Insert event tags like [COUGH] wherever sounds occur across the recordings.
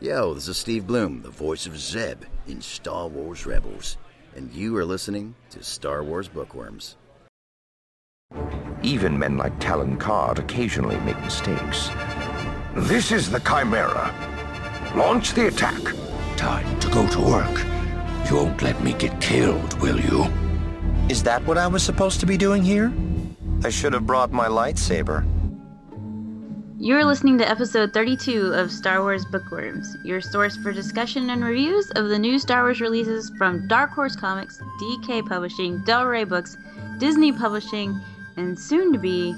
Yo, this is Steve Blum, the voice of Zeb in Star Wars Rebels, and you are listening to Star Wars Bookworms. Even men like Talon Karrde occasionally make mistakes. This is the Chimera. Launch the attack. Time to go to work. You won't let me get killed, will you? Is that what I was supposed to be doing here? I should have brought my lightsaber. You're listening to episode 32 of Star Wars Bookworms, your source for discussion and reviews of the new Star Wars releases from Dark Horse Comics, DK Publishing, Del Rey Books, Disney Publishing, and soon to be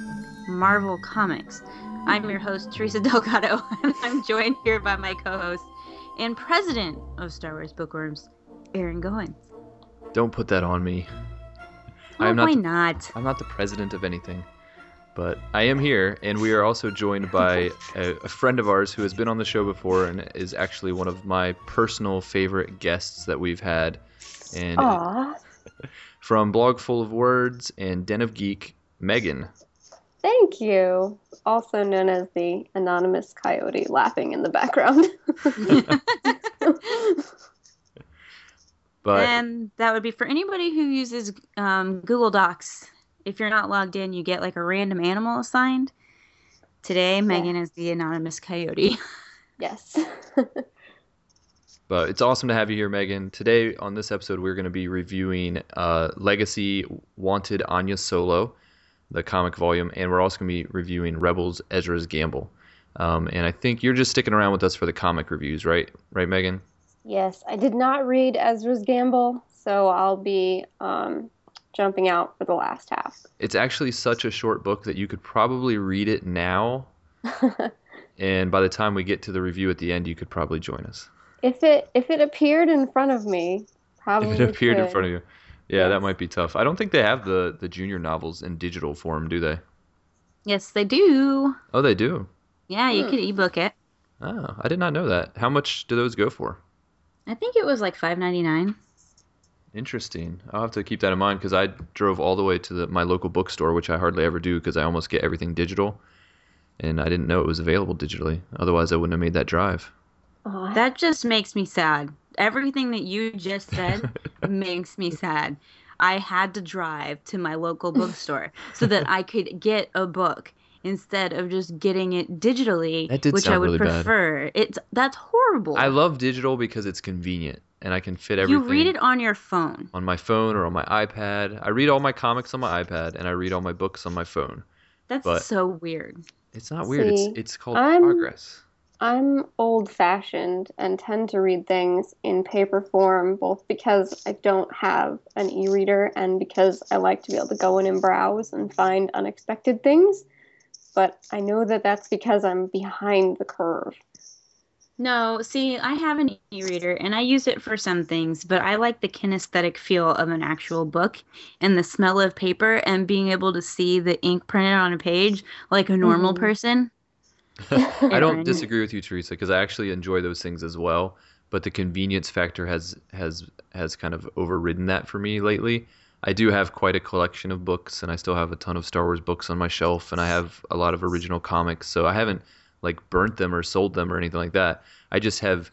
Marvel Comics. I'm your host, Teresa [LAUGHS] Delgado, and I'm joined here by my co host and president of Star Wars Bookworms, Aaron Goins. Don't put that on me. Oh, I'm not why the- not? I'm not the president of anything, but I am here, and we are also joined by a, a friend of ours who has been on the show before and is actually one of my personal favorite guests that we've had. And Aw, [LAUGHS] from Blog Full of Words and Den of Geek, Megan. thank you. Also known as the anonymous coyote laughing in the background. [LAUGHS] [LAUGHS] But and that would be for anybody who uses um, Google Docs. If you're not logged in, you get like a random animal assigned. Today, Megan is the anonymous coyote. [LAUGHS] yes. But it's awesome to have you here, Megan. Today on this episode, we're going to be reviewing uh, Legacy Wanted Ania Solo, the comic volume, and we're also going to be reviewing Rebels Ezra's Gamble. Um, and I think you're just sticking around with us for the comic reviews, right? Right, Megan? yes, I did not read Ezra's Gamble, so I'll be um, jumping out for the last half. It's actually such a short book that you could probably read it now, [LAUGHS] and by the time we get to the review at the end, you could probably join us. if it if it appeared in front of me, probably If it appeared in front of you. Yeah, that might be tough. I don't think they have the, the junior novels in digital form, do they? yes, they do. Oh, they do. Yeah, you Hmm. could ebook it. Oh, I did not know that. How much do those go for? I think it was like five ninety nine. Interesting. I'll have to keep that in mind because I drove all the way to the, my local bookstore, which I hardly ever do because I almost get everything digital, and I didn't know it was available digitally. Otherwise, I wouldn't have made that drive. Aw, That just makes me sad. Everything that you just said [LAUGHS] makes me sad. I had to drive to my local bookstore so that I could get a book instead of just getting it digitally, That did which I would really bad. prefer. It's that's horrible. I love digital because it's convenient and I can fit everything. you read it on your phone. on my phone or on my iPad. I read all my comics on my iPad and I read all my books on my phone. That's but- so weird. It's not weird. See, it's it's called I'm- progress. I'm old fashioned and tend to read things in paper form, both because I don't have an e reader and because I like to be able to go in and browse and find unexpected things. But I know that that's because I'm behind the curve. No, see, I have an e-reader and I use it for some things, but I like the kinesthetic feel of an actual book and the smell of paper and being able to see the ink printed on a page like a normal Mhm. person. [LAUGHS] I don't disagree with you, Teresa, because I actually enjoy those things as well. But the convenience factor has has has kind of overridden that for me lately. I do have quite a collection of books, and I still have a ton of Star Wars books on my shelf, and I have a lot of original comics. So I haven't like burnt them or sold them or anything like that. I just have,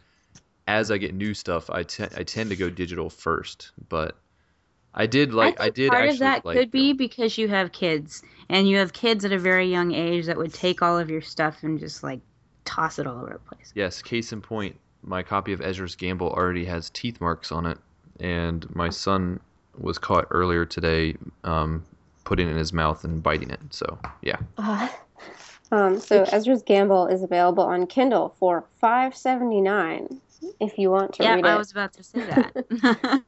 as I get new stuff, I te- I tend to go digital first. But I did like I, think did part actually of that like could be because you have kids and you have kids at a very young age that would take all of your stuff and just like toss it all over the place. Yes, case in point, my copy of Ezra's Gamble already has teeth marks on it, and my son was caught earlier today um, putting it in his mouth and biting it. So, yeah. Uh, um, so Ezra's Gamble is available on Kindle for five seventy nine if you want to Yep, read it. Yeah, I was about to say that.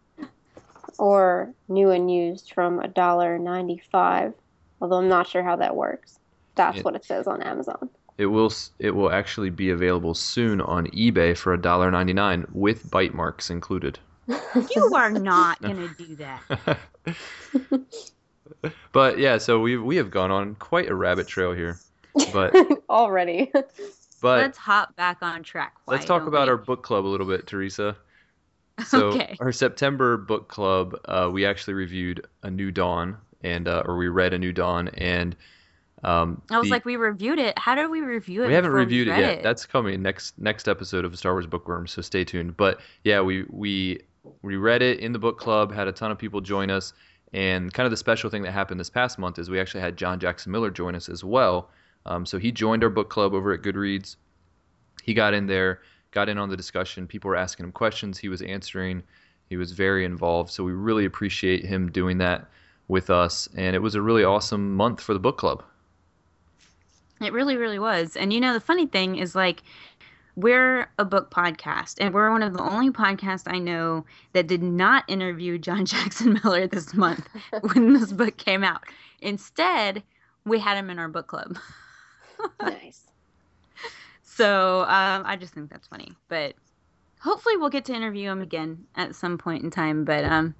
[LAUGHS] or new and used from a dollar ninety five. Although I'm not sure how that works. That's Yeah. what it says on Amazon. It will it will actually be available soon on eBay for $1.99 with bite marks included. You are not [LAUGHS] going to do that. [LAUGHS] but yeah, so we we have gone on quite a rabbit trail here. But [LAUGHS] Already. but Let's hop back on track. Why Let's talk about we? our book club a little bit, Teresa. So Okay. our September book club, uh, we actually reviewed A New Dawn, and uh, or we read A New Dawn, and Um, I was the- like, we reviewed it. How did we review it? we haven't before reviewed it read yet. That's coming next next episode of Star Wars Bookworm, so stay tuned. But yeah, we we we read it in the book club, had a ton of people join us, and kind of the special thing that happened this past month is we actually had John Jackson Miller join us as well. Um, so he joined our book club over at Goodreads. He got in there, got in on the discussion. People were asking him questions. He was answering. He was very involved. So we really appreciate him doing that with us, and it was a really awesome month for the book club. It really, really was. And you know, the funny thing is like we're a book podcast, and we're one of the only podcasts I know that did not interview John [LAUGHS] Jackson Miller this month [LAUGHS] when this book came out. Instead, we had him in our book club. nice. [LAUGHS] So um, I just think that's funny. But hopefully, we'll get to interview him again at some point in time. But um,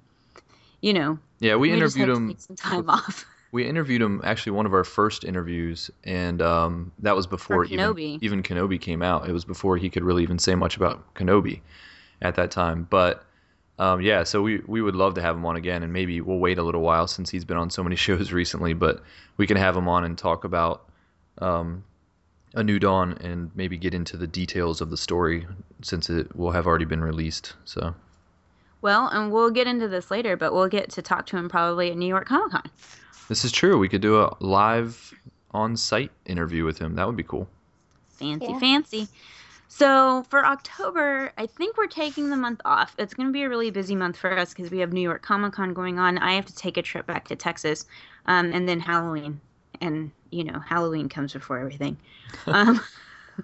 you know, Yeah, we, just interviewed had to him. take some time off. We interviewed him actually one of our first interviews, and um, that was before even Kenobi. even Kenobi came out. It was before he could really even say much about Kenobi at that time. But um, yeah, so we we would love to have him on again, and maybe we'll wait a little while since he's been on so many [LAUGHS] shows recently. But we can have him on and talk about um, a New Dawn and maybe get into the details of the story since it will have already been released. So Well, and we'll get into this later, but we'll get to talk to him probably at New York Comic Con. This is true. We could do a live on-site interview with him. That would be cool. Fancy, Yeah. fancy. So for October, I think we're taking the month off. It's going to be a really busy month for us because we have New York Comic Con going on. I have to take a trip back to Texas, um, and then Halloween, and you know Halloween comes before everything. [LAUGHS] um,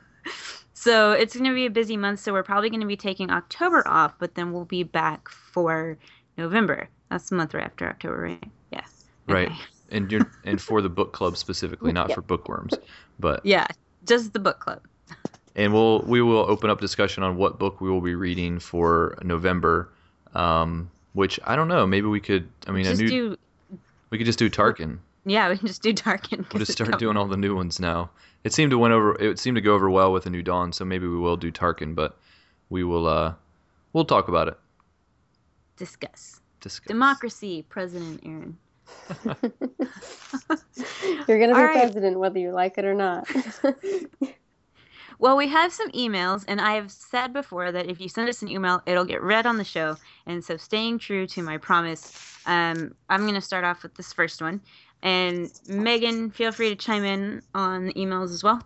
[LAUGHS] so it's going to be a busy month. So we're probably going to be taking October off, but then we'll be back for November. That's the month right after October, right? Yeah. Right. Okay. [LAUGHS] And you're and for the book club specifically, not Yeah. for bookworms. But Yeah, just the book club. and we'll we will open up discussion on what book we will be reading for November. Um, which I don't know. Maybe we could. I mean, just a new do. we could just do Tarkin. Yeah, we can just do Tarkin. We'll just start [LAUGHS] doing all the new ones now. It seemed to went over. It seemed to go over well with a new Dawn. So maybe we will do Tarkin, but we will. uh We'll talk about it. discuss. Discuss. Democracy, President Aaron. [LAUGHS] You're gonna be All right. president whether you like it or not. [LAUGHS] Well, we have some emails, and I have said before that if you send us an email, it'll get read on the show. And so, staying true to my promise, um, I'm going to start off with this first one. And Megan, feel free to chime in on the emails as well.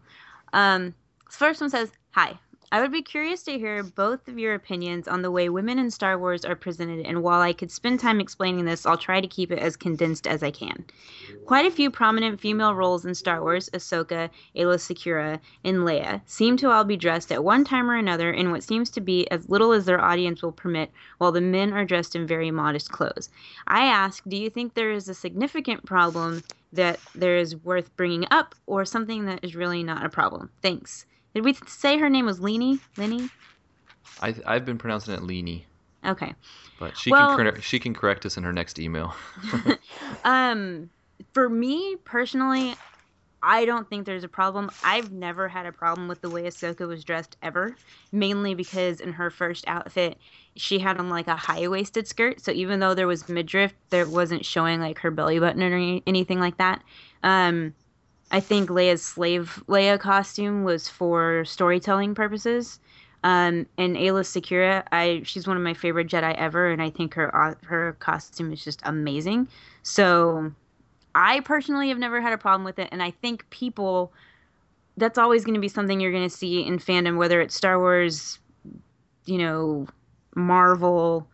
Um, this first one says, Hi. I would be curious to hear both of your opinions on the way women in Star Wars are presented, and while I could spend time explaining this, I'll try to keep it as condensed as I can. Quite a few prominent female roles in Star Wars, Ahsoka, Aayla Secura, and Leia, seem to all be dressed at one time or another in what seems to be as little as their audience will permit, while the men are dressed in very modest clothes. I ask, do you think there is a significant problem that there is worth bringing up, or something that is really not a problem? Thanks. Did we say her name was Leanie? Lenny? I I've been pronouncing it Leanie, Okay. but she Well- can correct, she can correct us in her next email. [LAUGHS] [LAUGHS] Um, for me personally, I don't think there's a problem. I've never had a problem with the way Ahsoka was dressed ever, mainly because in her first outfit, she had on like a high waisted skirt. So even though there was midriff, there wasn't showing like her belly button or any- anything like that. Um, I think Leia's slave Leia costume was for storytelling purposes. Um, and Aayla Secura, I she's one of my favorite Jedi ever, and I think her uh, her costume is just amazing. So, I personally have never had a problem with it, and I think people that's always going to be something you're going to see in fandom, whether it's Star Wars, you know, Marvel,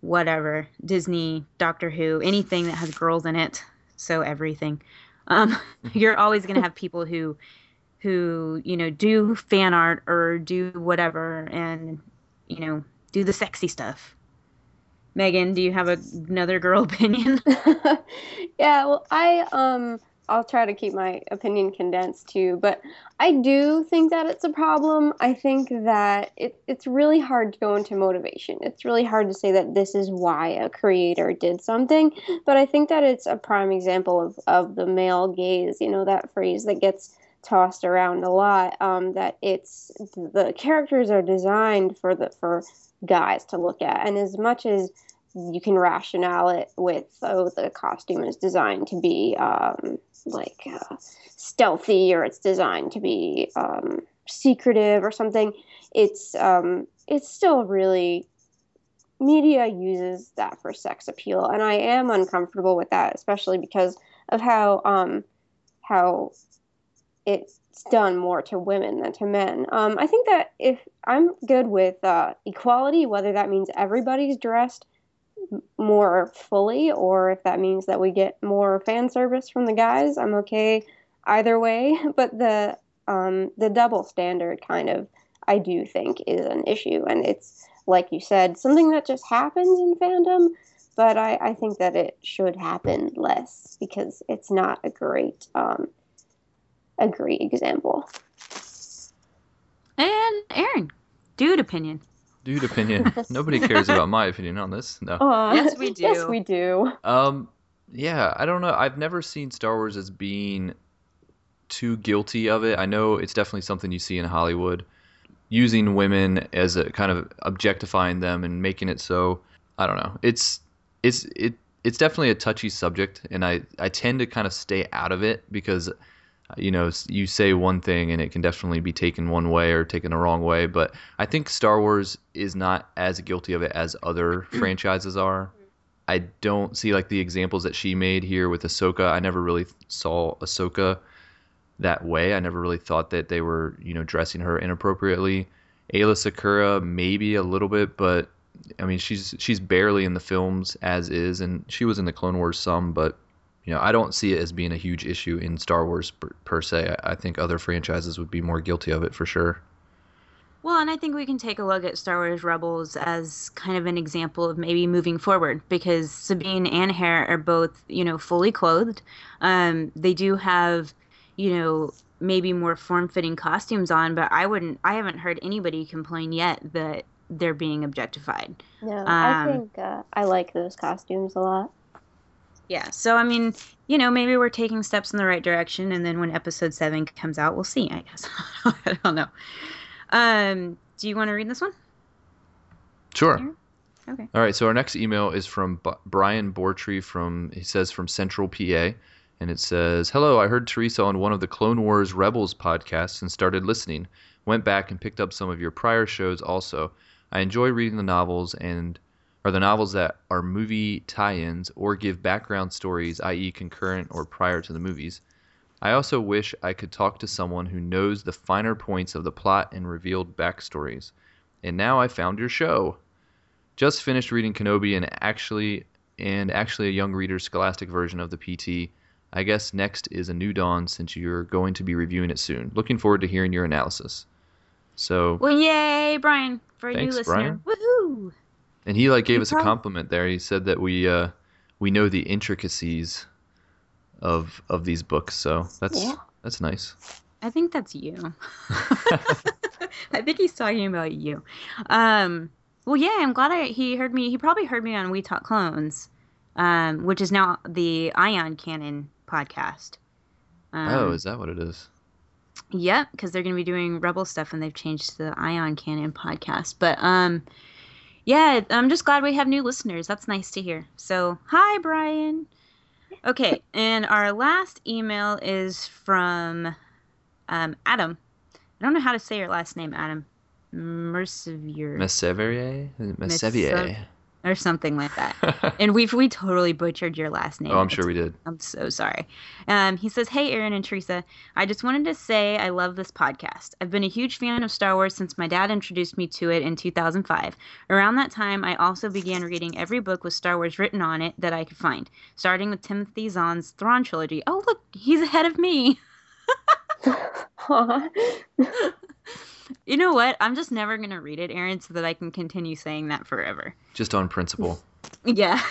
whatever, Disney, Doctor Who, anything that has girls in it. So everything. Um, [LAUGHS] you're always going [LAUGHS] to have people who who you know do fan art or do whatever and you know do the sexy stuff. Megan do you have a, another girl [LAUGHS] opinion? Yeah, well, I um, I'll try to keep my opinion condensed too, but I do think that it's a problem. I think that it, it's really hard to go into motivation. It's really hard to say that this is why a creator did something, but I think that it's a prime example of, of the male gaze. You know that phrase that gets tossed around a lot. Um, that it's the characters are designed for the for guys to look at, and as much as you can rationale it with oh the costume is designed to be um, like uh, stealthy or it's designed to be um, secretive or something. It's um, it's still really media uses that for sex appeal, and I am uncomfortable with that, especially because of how um, how it's done more to women than to men. Um, I think that if I'm good with uh, equality, whether that means everybody's dressed more fully or if that means that we get more fan service from the guys, I'm okay either way. [LAUGHS] But the um, the double standard kind of I do think is an issue, and it's like you said, something that just happens in fandom. But I, I think that it should happen less because it's not a great um, a great example. And Aaron, dude opinion. Dude opinion. [LAUGHS] Nobody cares about my opinion on this. No. Uh, [LAUGHS] Yes, we do. Yes, we do. Um, yeah, I don't know. I've never seen Star Wars as being too guilty of it. I know it's definitely something you see in Hollywood, using women as a kind of objectifying them and making it so. I don't know. It's it's it it's definitely a touchy subject, and I I tend to kind of stay out of it because you know you say one thing and it can definitely be taken one way or taken the wrong way but i think star wars is not as guilty of it as other [CLEARS THROAT] franchises are. I don't see like the examples that she made here with ahsoka. I never really saw ahsoka that way. I never really thought that they were you know dressing her inappropriately. Aayla Secura maybe a little bit but i mean she's she's barely in the films as is and she was in the clone wars some but you know, I don't see it as being a huge issue in Star Wars per, per se. I, I think other franchises would be more guilty of it for sure. Well, and I think we can take a look at Star Wars Rebels as kind of an example of maybe moving forward because Sabine and Hera are both, you know, fully clothed. Um, they do have, you know, maybe more form-fitting costumes on, but I wouldn't. I haven't heard anybody complain yet that they're being objectified. No, I Um, think uh, I like those costumes a lot. Yeah. So I mean, you know, maybe we're taking steps in the right direction, and then when Episode Seven comes out, we'll see. I guess. [LAUGHS] I don't know. Um, do you want to read this one? Sure. Okay. All right. So our next email is from B- Brian Bortree from he says from Central PA, and it says, "Hello, I heard Teresa on one of the Clone Wars Rebels podcasts and started listening. Went back and picked up some of your prior shows also. I enjoy reading the novels and are the novels that are movie tie-ins or give background stories, i.e., concurrent or prior to the movies. I also wish I could talk to someone who knows the finer points of the plot and revealed backstories. And now I found your show. Just finished reading Kenobi and actually and actually a young reader's scholastic version of the PT. I guess next is a new dawn since you're going to be reviewing it soon. Looking forward to hearing your analysis. So Well, yay, Brian, for a Thanks, new listener. Brian. Woohoo! And he like gave You us a compliment there. He said that we uh we know the intricacies of of these books. So that's Yeah. that's nice. I think that's you. [LAUGHS] [LAUGHS] I think he's talking about you. Um, well, yeah, I'm glad I, he heard me. He probably heard me on We Talk Clones, um, which is now the Ion Canon podcast. Um, oh, is that what it is? Yep, because they're going to be doing Rebel stuff and they've changed to the Ion Canon podcast. But um, yeah, I'm just glad we have new listeners. That's nice to hear. So, hi, Brian. Okay, and our last email is from um, Adam. I don't know how to say your last name, Adam. Mercivier Messevier? Messevier. Or something like that. [LAUGHS] and we've we totally butchered your last name. oh, I'm sure we did. I'm so sorry. Um, he says, Hey, Aaron and Teresa. I just wanted to say I love this podcast. I've been a huge fan of Star Wars since my dad introduced me to it in 2005. Around that time, I also began reading every book with Star Wars written on it that I could find, starting with Timothy Zahn's Thrawn trilogy. Oh, look, he's ahead of me. [LAUGHS] [LAUGHS] You know what? I'm just never going to read it, Aaron, so that I can continue saying that forever. Just on principle. [LAUGHS] Yeah.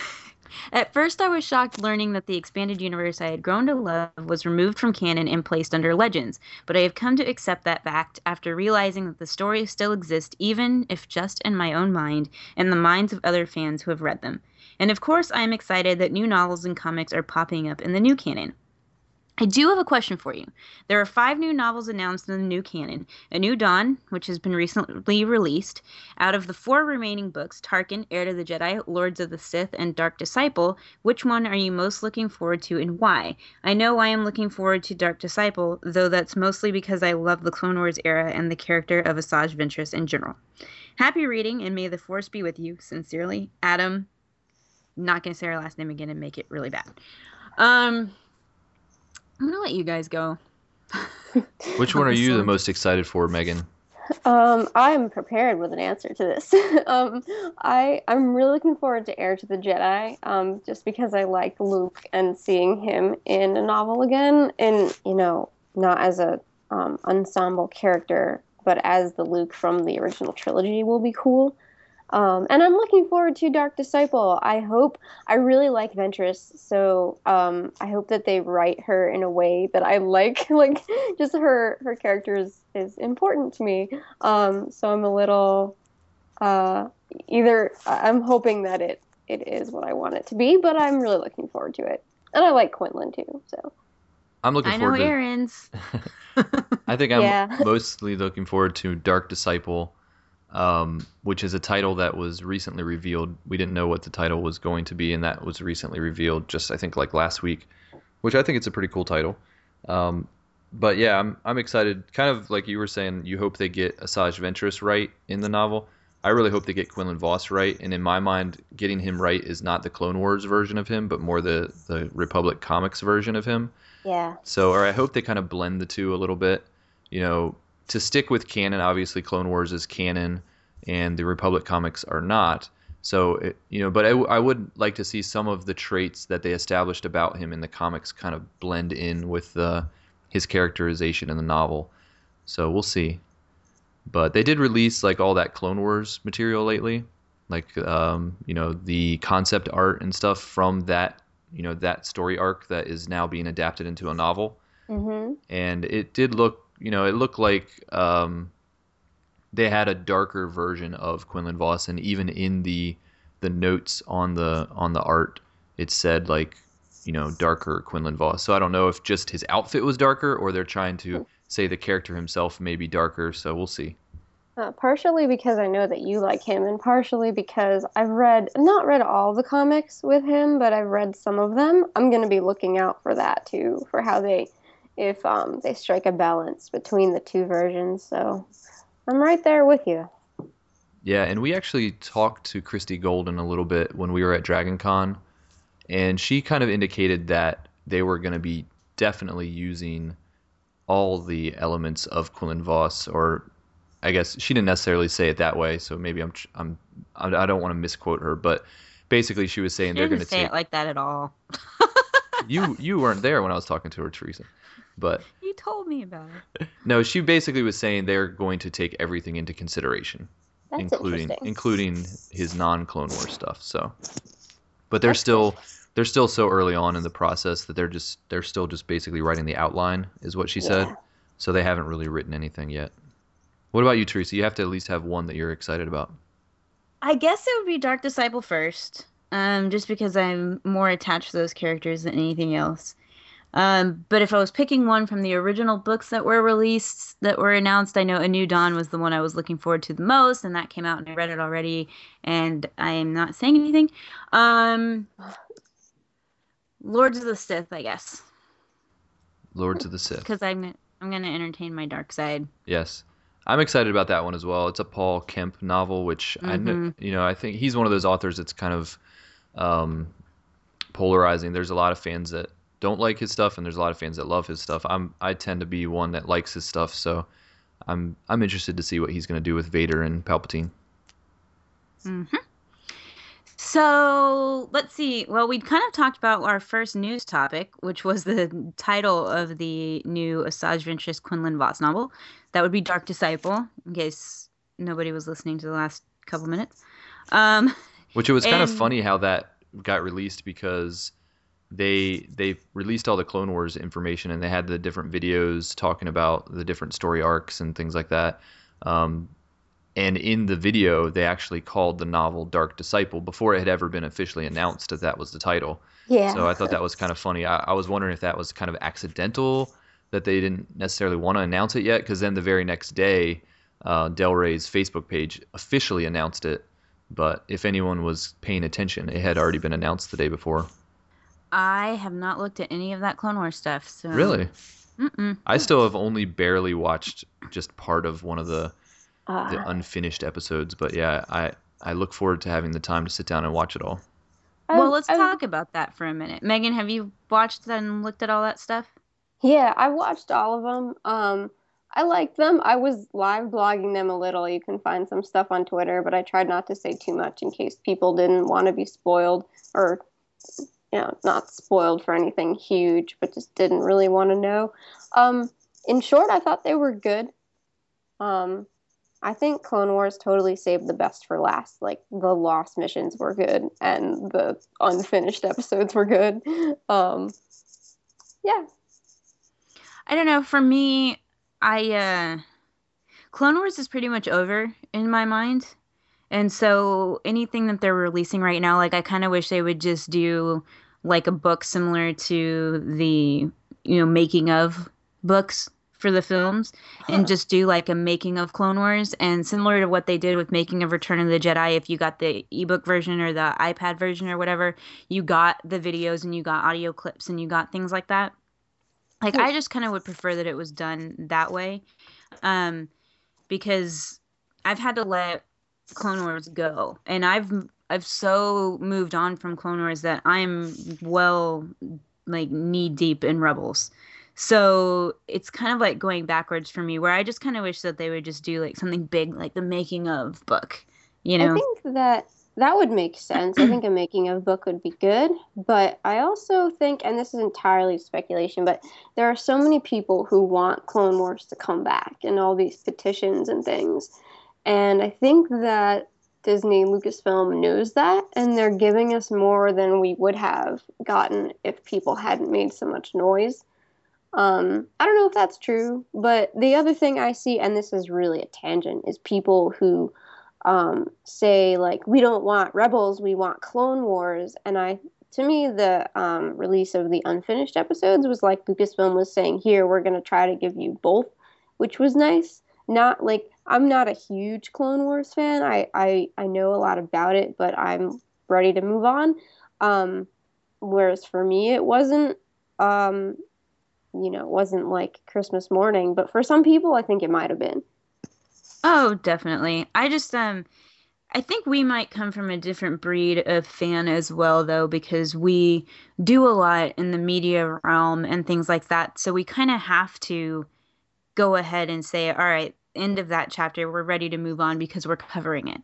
At first, I was shocked learning that the expanded universe I had grown to love was removed from canon and placed under legends, but I have come to accept that fact after realizing that the stories still exist, even if just in my own mind and the minds of other fans who have read them. And of course, I am excited that new novels and comics are popping up in the new canon. I do have a question for you. There are five new novels announced in the new canon A New Dawn, which has been recently released. Out of the four remaining books Tarkin, Heir to the Jedi, Lords of the Sith, and Dark Disciple which one are you most looking forward to and why? I know I am looking forward to Dark Disciple, though that's mostly because I love the Clone Wars era and the character of Asajj Ventress in general. Happy reading, and may the Force be with you. Sincerely, Adam. Not going to say her last name again and make it really bad. Um. I'm gonna let you guys go. [LAUGHS] Which one are you the most excited for, Megan? Um, I'm prepared with an answer to this. [LAUGHS] um, I I'm really looking forward to Heir to the Jedi. Um, just because I like Luke and seeing him in a novel again, and you know, not as a um, ensemble character, but as the Luke from the original trilogy will be cool. Um, and I'm looking forward to Dark Disciple. I hope I really like Ventress, so um, I hope that they write her in a way that I like. [LAUGHS] like, just her her character is, is important to me. Um, so I'm a little uh, either I'm hoping that it it is what I want it to be, but I'm really looking forward to it. And I like Quinlan too, so. I'm looking I forward know to. Aaron's. [LAUGHS] I think I'm [LAUGHS] Yeah. mostly looking forward to Dark Disciple, um, which is a title that was recently revealed. We didn't know what the title was going to be, and that was recently revealed just I think like last week, which I think it's a pretty cool title. Um, but yeah, I'm I'm excited. Kind of like you were saying, you hope they get Asajj Ventress right in the novel. I really hope they get Quinlan Vos right, and in my mind, getting him right is not the Clone Wars version of him, but more the the Republic Comics version of him. Yeah. So, or I hope they kind of blend the two a little bit. You know, to stick with canon, obviously Clone Wars is canon, and the Republic comics are not. So, it, you know, but I would like to see some of the traits that they established about him in the comics kind of blend in with the his characterization in the novel. So we'll see. But they did release like all that Clone Wars material lately, like um, you know the concept art and stuff from that you know that story arc that is now being adapted into a novel Mm-hmm. and it did look you know it looked like um, they had a darker version of Quinlan Vos and even in the the notes on the on the art it said like you know darker Quinlan Vos so I don't know if just his outfit was darker or they're trying to say the character himself may be darker so we'll see Uh, partially because I know that you like him, and partially because I've read not read all the comics with him, but I've read some of them. I'm gonna be looking out for that too, for how they, if um they strike a balance between the two versions. So I'm right there with you. Yeah, and we actually talked to Christie Golden a little bit when we were at Dragon Con, and she kind of indicated that they were going to be definitely using all the elements of Quinlan Vos, or I guess she didn't necessarily say it that way, so maybe I'm I'm I I don't want to misquote her, but basically she was saying She they're going to say take it like that at all. you you weren't there when I was talking to her, Teresa, but [LAUGHS] You told me about it. no, she basically was saying they're going to take everything into consideration That's including including his non Clone War stuff. So, but they're still they're still so early on in the process that they're just they're still just basically writing the outline, is what she said. Yeah. So they haven't really written anything yet. What about you, Teresa? You have to at least have one that you're excited about. I guess it would be Dark Disciple first, um, just because I'm more attached to those characters than anything else. Um, but if I was picking one from the original books that were released, that were announced, I know A New Dawn was the one I was looking forward to the most, and that came out and I read it already, and I am not saying anything. Um, Lords of the Sith, I guess, Lords of the Sith. because I'm I'm gonna entertain my dark side. Yes. I'm excited about that one as well. It's a Paul Kemp novel, which I know, you know, I think he's one of those authors that's kind of um, polarizing. There's a lot of fans that don't like his stuff, and there's a lot of fans that love his stuff. I'm I tend to be one that likes his stuff, so I'm I'm interested to see what he's going to do with Vader and Palpatine. hmm So let's see. Well, we kind of talked about our first news topic, which was the title of the new Asajj Ventress Quinlan Vos novel. That would be Dark Disciple, in case nobody was listening to the last couple minutes. Um, Which it was kind of funny how that got released because they they released all the Clone Wars information and they had the different videos talking about the different story arcs and things like that. Um, and in the video, they actually called the novel Dark Disciple before it had ever been officially announced that that was the title. Yeah. So I thought that was kind of funny. I, I was wondering if that was kind of accidental that they didn't necessarily want to announce it yet, because then the very next day, uh, Del Rey's Facebook page officially announced it. But if anyone was paying attention, it had already been announced the day before. I have not looked at any of that Clone Wars stuff. So Really? Mm-mm. I still have only barely watched just part of one of the the Uh, unfinished episodes, but yeah, I I look forward to having the time to sit down and watch it all. Well, let's I- talk about that for a minute. Megan, have you watched and looked at all that stuff? Yeah, I watched all of them. Um, I liked them. I was live blogging them a little. You can find some stuff on Twitter, but I tried not to say too much in case people didn't want to be spoiled or, you know, not spoiled for anything huge, but just didn't really want to know. Um, in short, I thought they were good. Um, I think Clone Wars totally saved the best for last. Like the lost missions were good, and the unfinished [LAUGHS] episodes were good. Um, yeah, I don't know. For me, I uh Clone Wars is pretty much over in my mind. And so anything that they're releasing right now, like I kind of wish they would just do like a book similar to the, you know, making of books for the films and just do like a making of Clone Wars and similar to what they did with making of Return of the Jedi if you got the ebook version or the iPad version or whatever, you got the videos and you got audio clips and you got things like that. Like I just kind of would prefer that it was done that way. Um because I've had to let Clone Wars go and I've I've so moved on from Clone Wars that I'm well like knee deep in Rebels. So it's kind of like going backwards for me where I just kind of wish that they would just do like something big like the making of book, you know. I think that that would make sense. I think a making of book would be good, but I also think, and this is entirely speculation, but there are so many people who want Clone Wars to come back and all these petitions and things. And I think that Disney Lucasfilm knows that, and they're giving us more than we would have gotten if people hadn't made so much noise. Um, I don't know if that's true, but the other thing I see, and this is really a tangent, is people who um, say like we don't want rebels we want clone wars and i to me the um, release of the unfinished episodes was like lucasfilm was saying here we're going to try to give you both which was nice not like i'm not a huge clone wars fan i i, I know a lot about it but i'm ready to move on um, whereas for me it wasn't um, you know it wasn't like christmas morning but for some people i think it might have been Oh, definitely. I just um I think we might come from a different breed of fan as well though because we do a lot in the media realm and things like that. So we kind of have to go ahead and say, "All right, end of that chapter. We're ready to move on because we're covering it."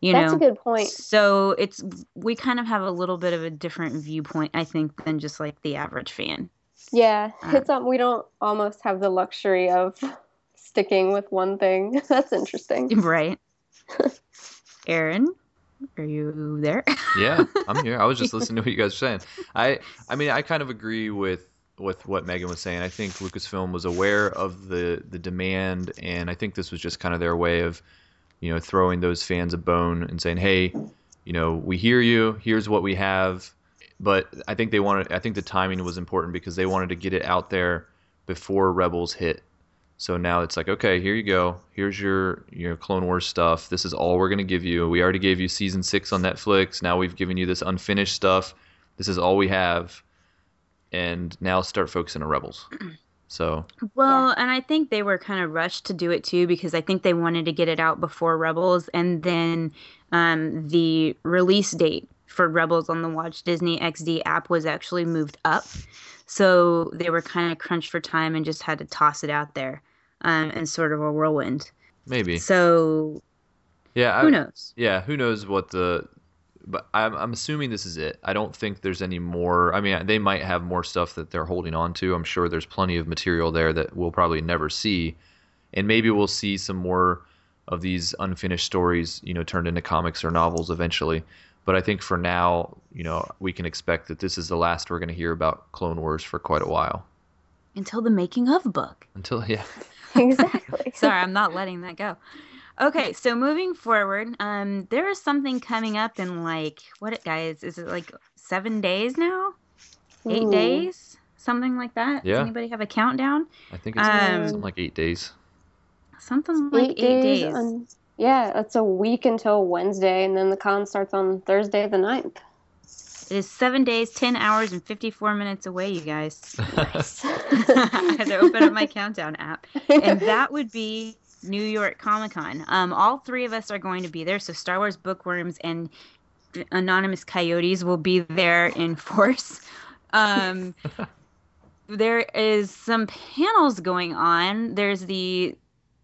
You know that's know. a good point So it's we kind of have a little bit of a different viewpoint I think than just like the average fan. Yeah, Uh, it's um, we don't almost have the luxury of sticking with one thing. [LAUGHS] That's interesting. [LAUGHS] Right. Aaron, are you there? Yeah, I'm here. I was just [LAUGHS] listening to what you guys were saying. I I mean, I kind of agree with with what Megan was saying. I think Lucasfilm was aware of the the demand, and I think this was just kind of their way of, you know, throwing those fans a bone and saying, hey, you know, we hear you. Here's what we have. But I think they wanted. I think the timing was important because they wanted to get it out there before Rebels hit. So now it's like, okay, here you go. Here's your your Clone Wars stuff. This is all we're gonna give you. We already gave you season six on Netflix. Now we've given you this unfinished stuff. This is all we have. And now start focusing on Rebels. So Well, and I think they were kind of rushed to do it too because I think they wanted to get it out before Rebels, and then um, the release date for Rebels on the Watch Disney XD app was actually moved up. So they were kind of crunched for time and just had to toss it out there um, in sort of a whirlwind. maybe. So Yeah. who I, knows? Yeah, who knows what the but I'm I'm assuming this is it. I don't think there's any more. I mean, they might have more stuff that they're holding on to. I'm sure there's plenty of material there that we'll probably never see. And maybe we'll see some more of these unfinished stories, you know, turned into comics or novels eventually. But I think for now, you know, we can expect that this is the last we're going to hear about Clone Wars for quite a while. Until the making of book. Until [LAUGHS] yeah. exactly. [LAUGHS] Sorry, I'm not letting that go. Okay, so moving forward, um, there is something coming up in like what it guys is it like seven days now, eight Ooh. days, something like that. Yeah. Does anybody have a countdown? I think it's Um, something like eight days. Something like eight, days. on- yeah, it's a week until Wednesday, and then the con starts on Thursday the 9th. It is seven days, ten hours, and fifty-four minutes away, you guys. Nice. [LAUGHS] I had to open up my [LAUGHS] countdown app, [LAUGHS] and that would be New York Comic Con. Um, all three of us are going to be there. So Star Wars Bookworms and Anonymous Coyotes will be there in [LAUGHS] force. Um, [LAUGHS] there is some panels going on. There's the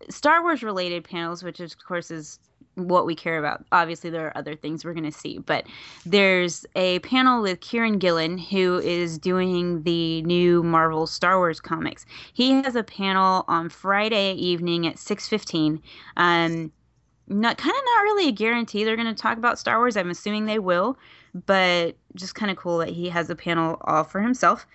Star Wars related panels, which of course is what we care about. Obviously, there are other things we're going to see, but there's a panel with Kieron Gillen, who is doing the new Marvel Star Wars comics. He has a panel on Friday evening at 6:15. Um, not kind of not really a guarantee they're going to talk about Star Wars. I'm assuming they will, but just kind of cool that he has a panel all for himself.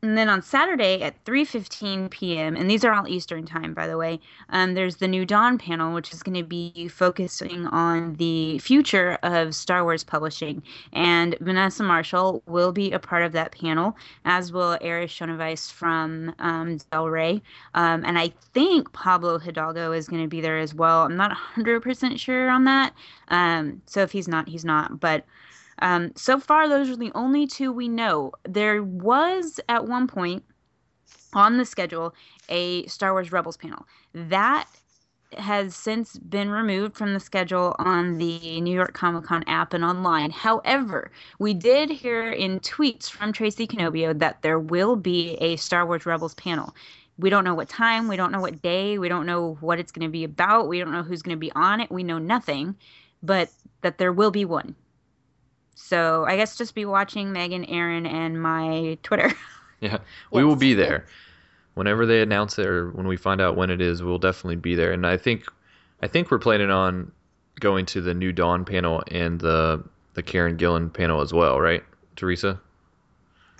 And then on Saturday at 3:15 p.m. and these are all Eastern time by the way. Um, there's the New Dawn panel which is going to be focusing on the future of Star Wars publishing and Vanessa Marshall will be a part of that panel as will Erich Schoeneweiss from um, Del Rey. Um, and I think Pablo Hidalgo is going to be there as well. I'm not 100% sure on that. Um, so if he's not, he's not. But um, so far, those are the only two we know. There was at one point on the schedule a Star Wars Rebels panel. That has since been removed from the schedule on the New York Comic Con app and online. However, we did hear in tweets from Tracy Cannobbio that there will be a Star Wars Rebels panel. We don't know what time, we don't know what day, we don't know what it's going to be about, we don't know who's going to be on it, we know nothing, but that there will be one. So I guess just be watching Megan, Aaron, and my Twitter. [LAUGHS] Yeah, we will be there. Whenever they announce it or when we find out when it is, we'll definitely be there. And I think, I think we're planning on going to the New Dawn panel and the the Kieron Gillen panel as well, right, Teresa?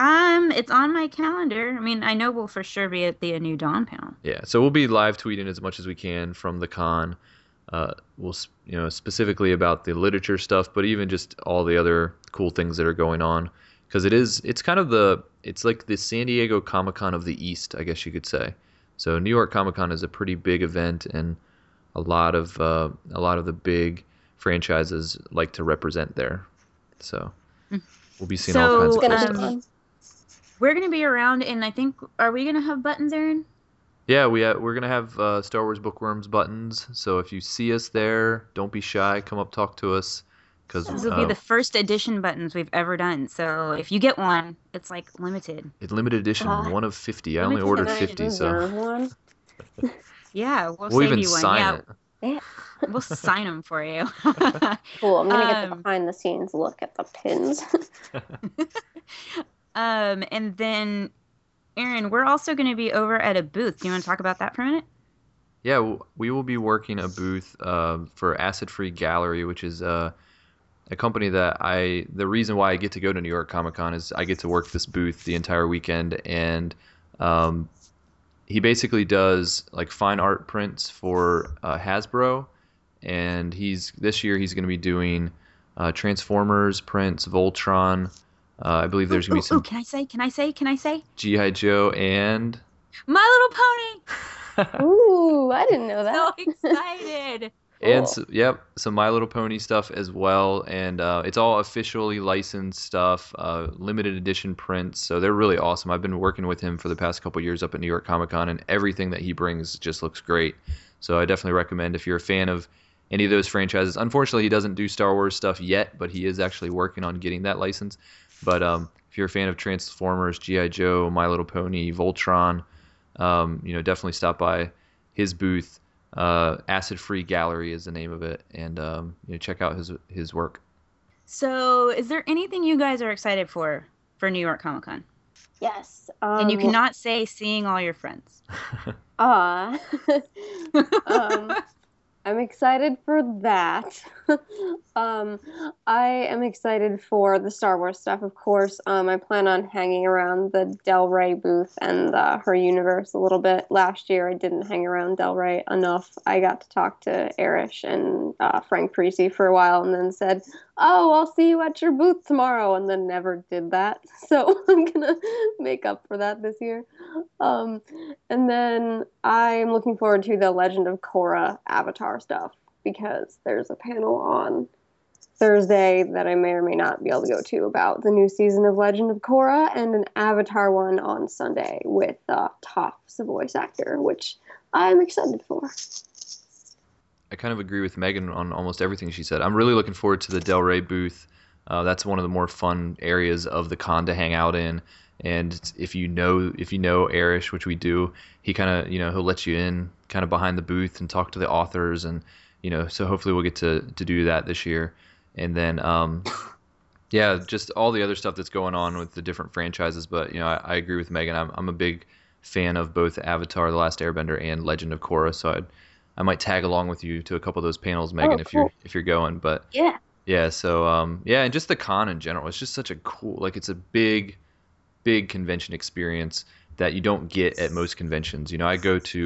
Um, it's on my calendar. I mean, I know we'll for sure be at the New Dawn panel. Yeah, so we'll be live tweeting as much as we can from the con. Uh, we'll you know specifically about the literature stuff, but even just all the other cool things that are going on because it is it's kind of the it's like the San Diego Comic Con of the East, I guess you could say. So New York Comic Con is a pretty big event, and a lot of uh, a lot of the big franchises like to represent there. So we'll be seeing all kinds of cool um, stuff. We're gonna be around, and I think are we gonna have buttons, Aaron? Yeah, we ha- we're gonna have uh, Star Wars Bookworms buttons. So if you see us there, don't be shy. Come up, talk to us, because This will be the first edition buttons we've ever done. So if you get one, it's like limited. it's limited edition, Ah. one of fifty. I only ordered fifty, so one. [LAUGHS] Yeah, we'll, we'll save even you one. sign yeah, it. [LAUGHS] we'll sign them for you. [LAUGHS] Cool. I'm gonna get the Um, behind the scenes look at the pins. um, and then, Aaron, we're also going to be over at a booth. Do you want to talk about that for a minute? Yeah, we will be working a booth uh, for Acid Free Gallery, which is uh, a company that I. The reason why I get to go to New York Comic Con is I get to work this booth the entire weekend, and um, he basically does like fine art prints for uh, Hasbro, and he's this year he's going to be doing uh, Transformers prints, Voltron. Uh, I believe there's Ooh, going to be some ooh, can I say? Can I say? Can I say? GI Joe and My Little Pony. [LAUGHS] Ooh, I didn't know [LAUGHS] that. So that. [LAUGHS] excited. And Cool. s yep, some My Little Pony stuff as well, and uh, it's all officially licensed stuff, uh, limited edition prints. So they're really awesome. I've been working with him for the past couple years up at New York Comic Con, and everything that he brings just looks great. So I definitely recommend if you're a fan of any of those franchises. Unfortunately, he doesn't do Star Wars stuff yet, but he is actually working on getting that license. But um, if you're a fan of Transformers, GI Joe, My Little Pony, Voltron, um, you know, definitely stop by his booth. Uh, Acid Free Gallery is the name of it, and um, you know, check out his his work. So, is there anything you guys are excited for for New York Comic Con? Yes. Um, and you cannot say seeing all your friends. [LAUGHS] Ah. [LAUGHS] um, I'm excited for that. [LAUGHS] um, I am excited for the Star Wars stuff, of course. Um, I plan on hanging around the Del Rey booth and uh, her universe a little bit. Last year, I didn't hang around Del Rey enough. I got to talk to Erich and uh, Frank Parisi for a while, and then said, "Oh, I'll see you at your booth tomorrow," and then never did that. [LAUGHS] So [LAUGHS] I'm gonna make up for that this year. Um, and then I'm looking forward to the Legend of Korra Avatar stuff because there's a panel on Thursday that I may or may not be able to go to about the new season of Legend of Korra and an Avatar one on Sunday with uh, Toph's voice actor, which I'm excited for. I kind of agree with Megan on almost everything she said. I'm really looking forward to the Del Rey booth. Uh, that's one of the more fun areas of the con to hang out in. And if you know if you know Erich, which we do, he kind of you know he'll let you in kind of behind the booth and talk to the authors and you know so hopefully we'll get to to do that this year. And then um, [LAUGHS] yeah, just all the other stuff that's going on with the different franchises. But you know I, I agree with Megan. I'm I'm a big fan of both Avatar: The Last Airbender and Legend of Korra, so I'd I might tag along with you to a couple of those panels, Megan, Oh, if you're if you're going. But Yeah. yeah, so um, yeah, and just the con in general, it's just such a cool, like it's a big, big convention experience that you don't get at most conventions. You know, I go to,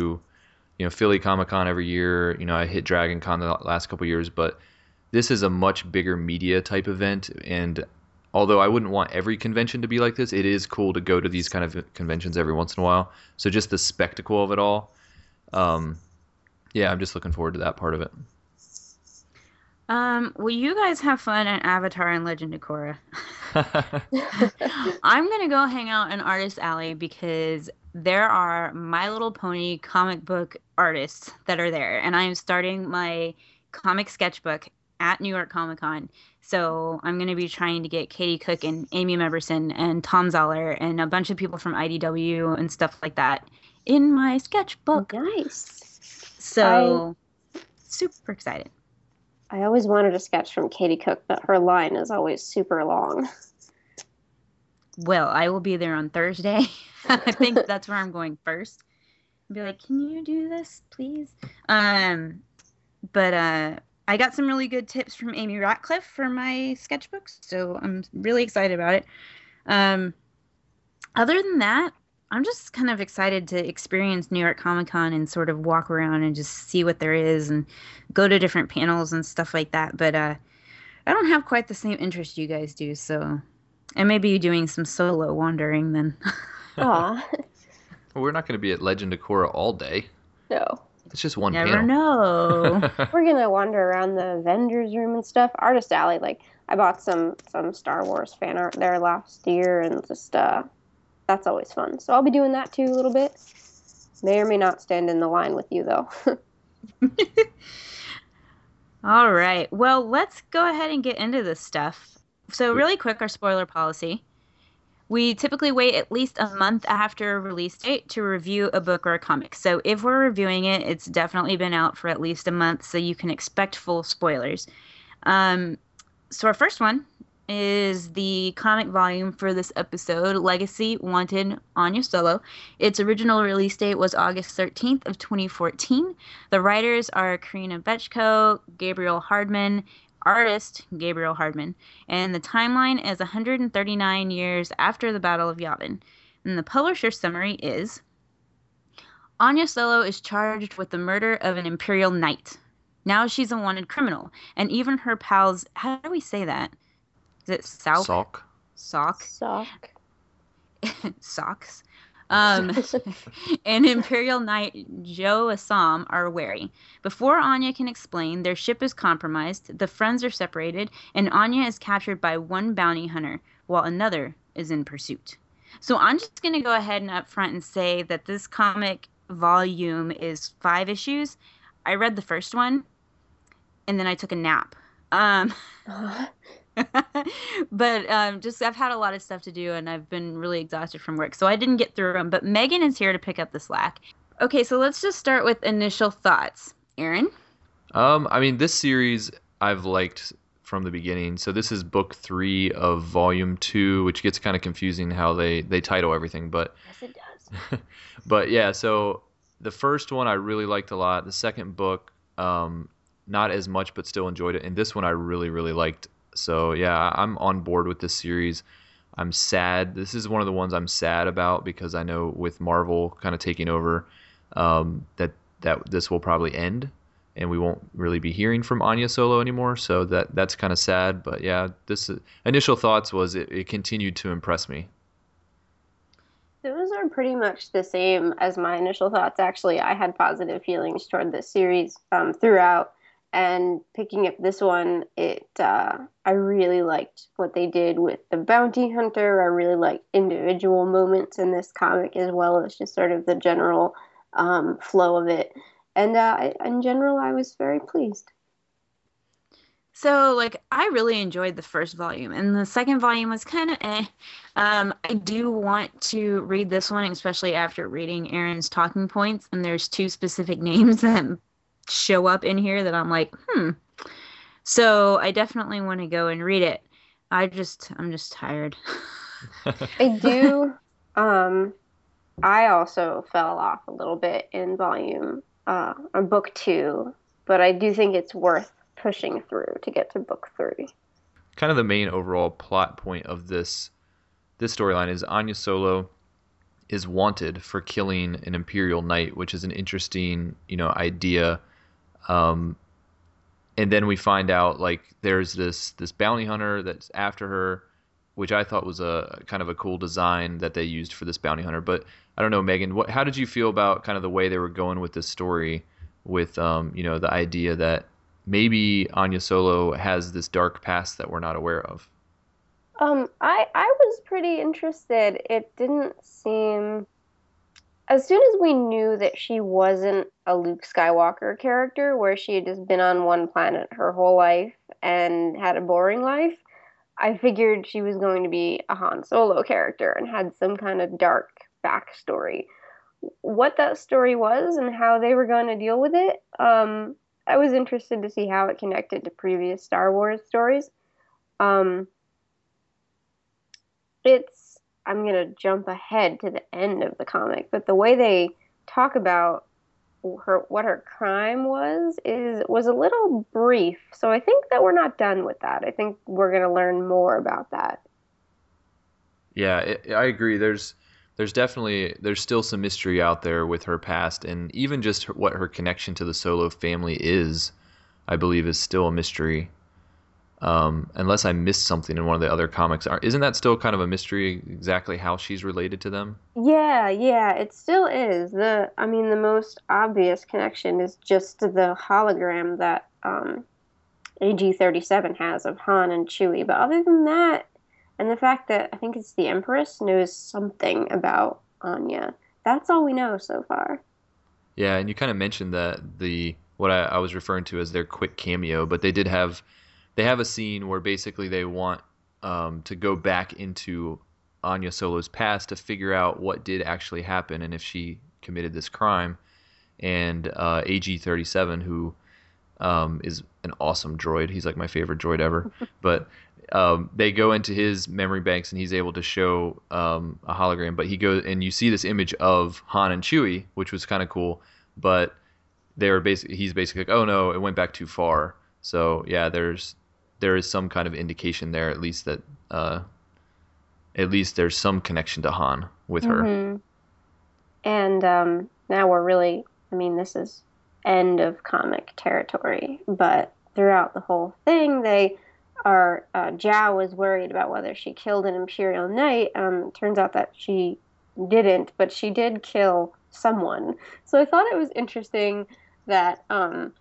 you know, Philly Comic Con every year. You know, I hit Dragon Con the last couple years, but this is a much bigger media type event. And although I wouldn't want every convention to be like this, it is cool to go to these kind of conventions every once in a while. So just the spectacle of it all. Um, yeah, I'm just looking forward to that part of it. Um, well, you guys have fun at Avatar and Legend of Korra. [LAUGHS] I'm gonna go hang out in Artist Alley because there are My Little Pony comic book artists that are there, and I am starting my comic sketchbook at New York Comic Con. So I'm gonna be trying to get Katie Cook and Amy Mebberson and Thom Zahler and a bunch of people from IDW and stuff like that in my sketchbook. Nice. So super excited. I always wanted a sketch from Katie Cook, but her line is always super long. Well, I will be there on Thursday. [LAUGHS] I think [LAUGHS] that's where I'm going first. Be like, can you do this, please? Um, but uh, I got some really good tips from Amy Ratcliffe for my sketchbooks, so I'm really excited about it. Um, other than that, I'm just kind of excited to experience New York Comic Con and sort of walk around and just see what there is and go to different panels and stuff like that. But uh, I don't have quite the same interest you guys do, so I may be doing some solo wandering then. [LAUGHS] Aw, Well, we're not going to be at Legend of Korra all day. no. It's just one Never panel. know. [LAUGHS] We're gonna wander around the vendors room and stuff. Artist Alley, like I bought some some Star Wars fan art there last year, and just uh, that's always fun. So I'll be doing that too a little bit. May or may not stand in the line with you though. [LAUGHS] All right. Well, let's go ahead and get into this stuff. So, really quick, our spoiler policy. We typically wait at least a month after release date to review a book or a comic. So, if we're reviewing it, it's definitely been out for at least a month, so you can expect full spoilers. Um, so, our first one is the comic volume for this episode, Legacy Wanted Ania Solo. Its original release date was August 13th of 2014. The writers are Corinna Bechko, Gabriel Hardman, artist Gabriel Hardman, and the timeline is 139 years after the Battle of Yavin. And the publisher summary is Ania Solo is charged with the murder of an Imperial knight. Now she's a wanted criminal, and even her pals. How do we say that? Is it South? Salk. Sock? Sock. Socks. Um, [LAUGHS] and Imperial Knight Jao Assam are wary. Before Ania can explain, their ship is compromised, the friends are separated, and Ania is captured by one bounty hunter, while another is in pursuit. So I'm just going to go ahead and up front and say that this comic volume is five issues. I read the first one, and then I took a nap. Um, [LAUGHS] [LAUGHS] but um, just I've had a lot of stuff to do and I've been really exhausted from work, so I didn't get through them. But Megan is here to pick up the slack. Okay, so let's just start with initial thoughts. Aaron, Um, I mean, this series I've liked from the beginning. So this is book three of volume two, which gets kind of confusing how they they title everything. But yes, it does. [LAUGHS] but yeah, so the first one I really liked a lot. The second book um, not as much, but still enjoyed it. And this one I really, really liked. So yeah, I'm on board with this series. I'm sad. This is one of the ones I'm sad about because I know with Marvel kind of taking over, um, that that this will probably end, and we won't really be hearing from Ania Solo anymore. So that that's kind of sad. But yeah, this initial thoughts was it, it continued to impress me. Those are pretty much the same as my initial thoughts. Actually, I had positive feelings toward this series um, throughout and picking up this one it uh, i really liked what they did with the bounty hunter. I really liked individual moments in this comic as well as just sort of the general um, flow of it. And uh, in general i was very pleased. So like i really enjoyed the first volume and the second volume was kind of eh. Um, i do want to read this one especially after reading aaron's talking points and there's two specific [LAUGHS] names that show up in here that I'm like, hmm. So I definitely want to go and read it. I just I'm just tired. [LAUGHS] I do um I also fell off a little bit in volume uh on book 2, but I do think it's worth pushing through to get to book 3. Kind of the main overall plot point of this this storyline is Ania Solo is wanted for killing an imperial knight, which is an interesting, you know, idea um, and then we find out like there's this this bounty hunter that's after her, which I thought was a kind of a cool design that they used for this bounty hunter. But I don't know, Megan, what how did you feel about kind of the way they were going with this story, with um, you know the idea that maybe Ania Solo has this dark past that we're not aware of. Um, I I was pretty interested. It didn't seem as soon as we knew that she wasn't a Luke Skywalker character, where she had just been on one planet her whole life and had a boring life, I figured she was going to be a Han Solo character and had some kind of dark backstory. What that story was and how they were going to deal with it, um, I was interested to see how it connected to previous Star Wars stories. Um, it's I'm going to jump ahead to the end of the comic, but the way they talk about her what her crime was is was a little brief. So I think that we're not done with that. I think we're going to learn more about that. Yeah, it, I agree. There's there's definitely there's still some mystery out there with her past and even just her, what her connection to the Solo family is, I believe is still a mystery. Um, unless I missed something in one of the other comics. Isn't that still kind of a mystery exactly how she's related to them? Yeah, yeah, it still is. The I mean, the most obvious connection is just the hologram that um, AG37 has of Han and Chewie. But other than that, and the fact that I think it's the Empress knows something about Ania, that's all we know so far. Yeah, and you kind of mentioned that the what I, I was referring to as their quick cameo, but they did have they have a scene where basically they want um, to go back into Ania Solo's past to figure out what did actually happen and if she committed this crime. And uh, AG37, who um, is an awesome droid, he's like my favorite droid ever. [LAUGHS] but um, they go into his memory banks and he's able to show um, a hologram. But he goes and you see this image of Han and Chewie, which was kind of cool. But they were basically he's basically like, oh no, it went back too far. So yeah, there's there is some kind of indication there, at least that uh, at least there's some connection to Han with her. Mm-hmm. And um, now we're really, I mean, this is end of comic territory, but throughout the whole thing, they are. Uh, Jao was worried about whether she killed an Imperial Knight. Um, turns out that she didn't, but she did kill someone. So I thought it was interesting that um,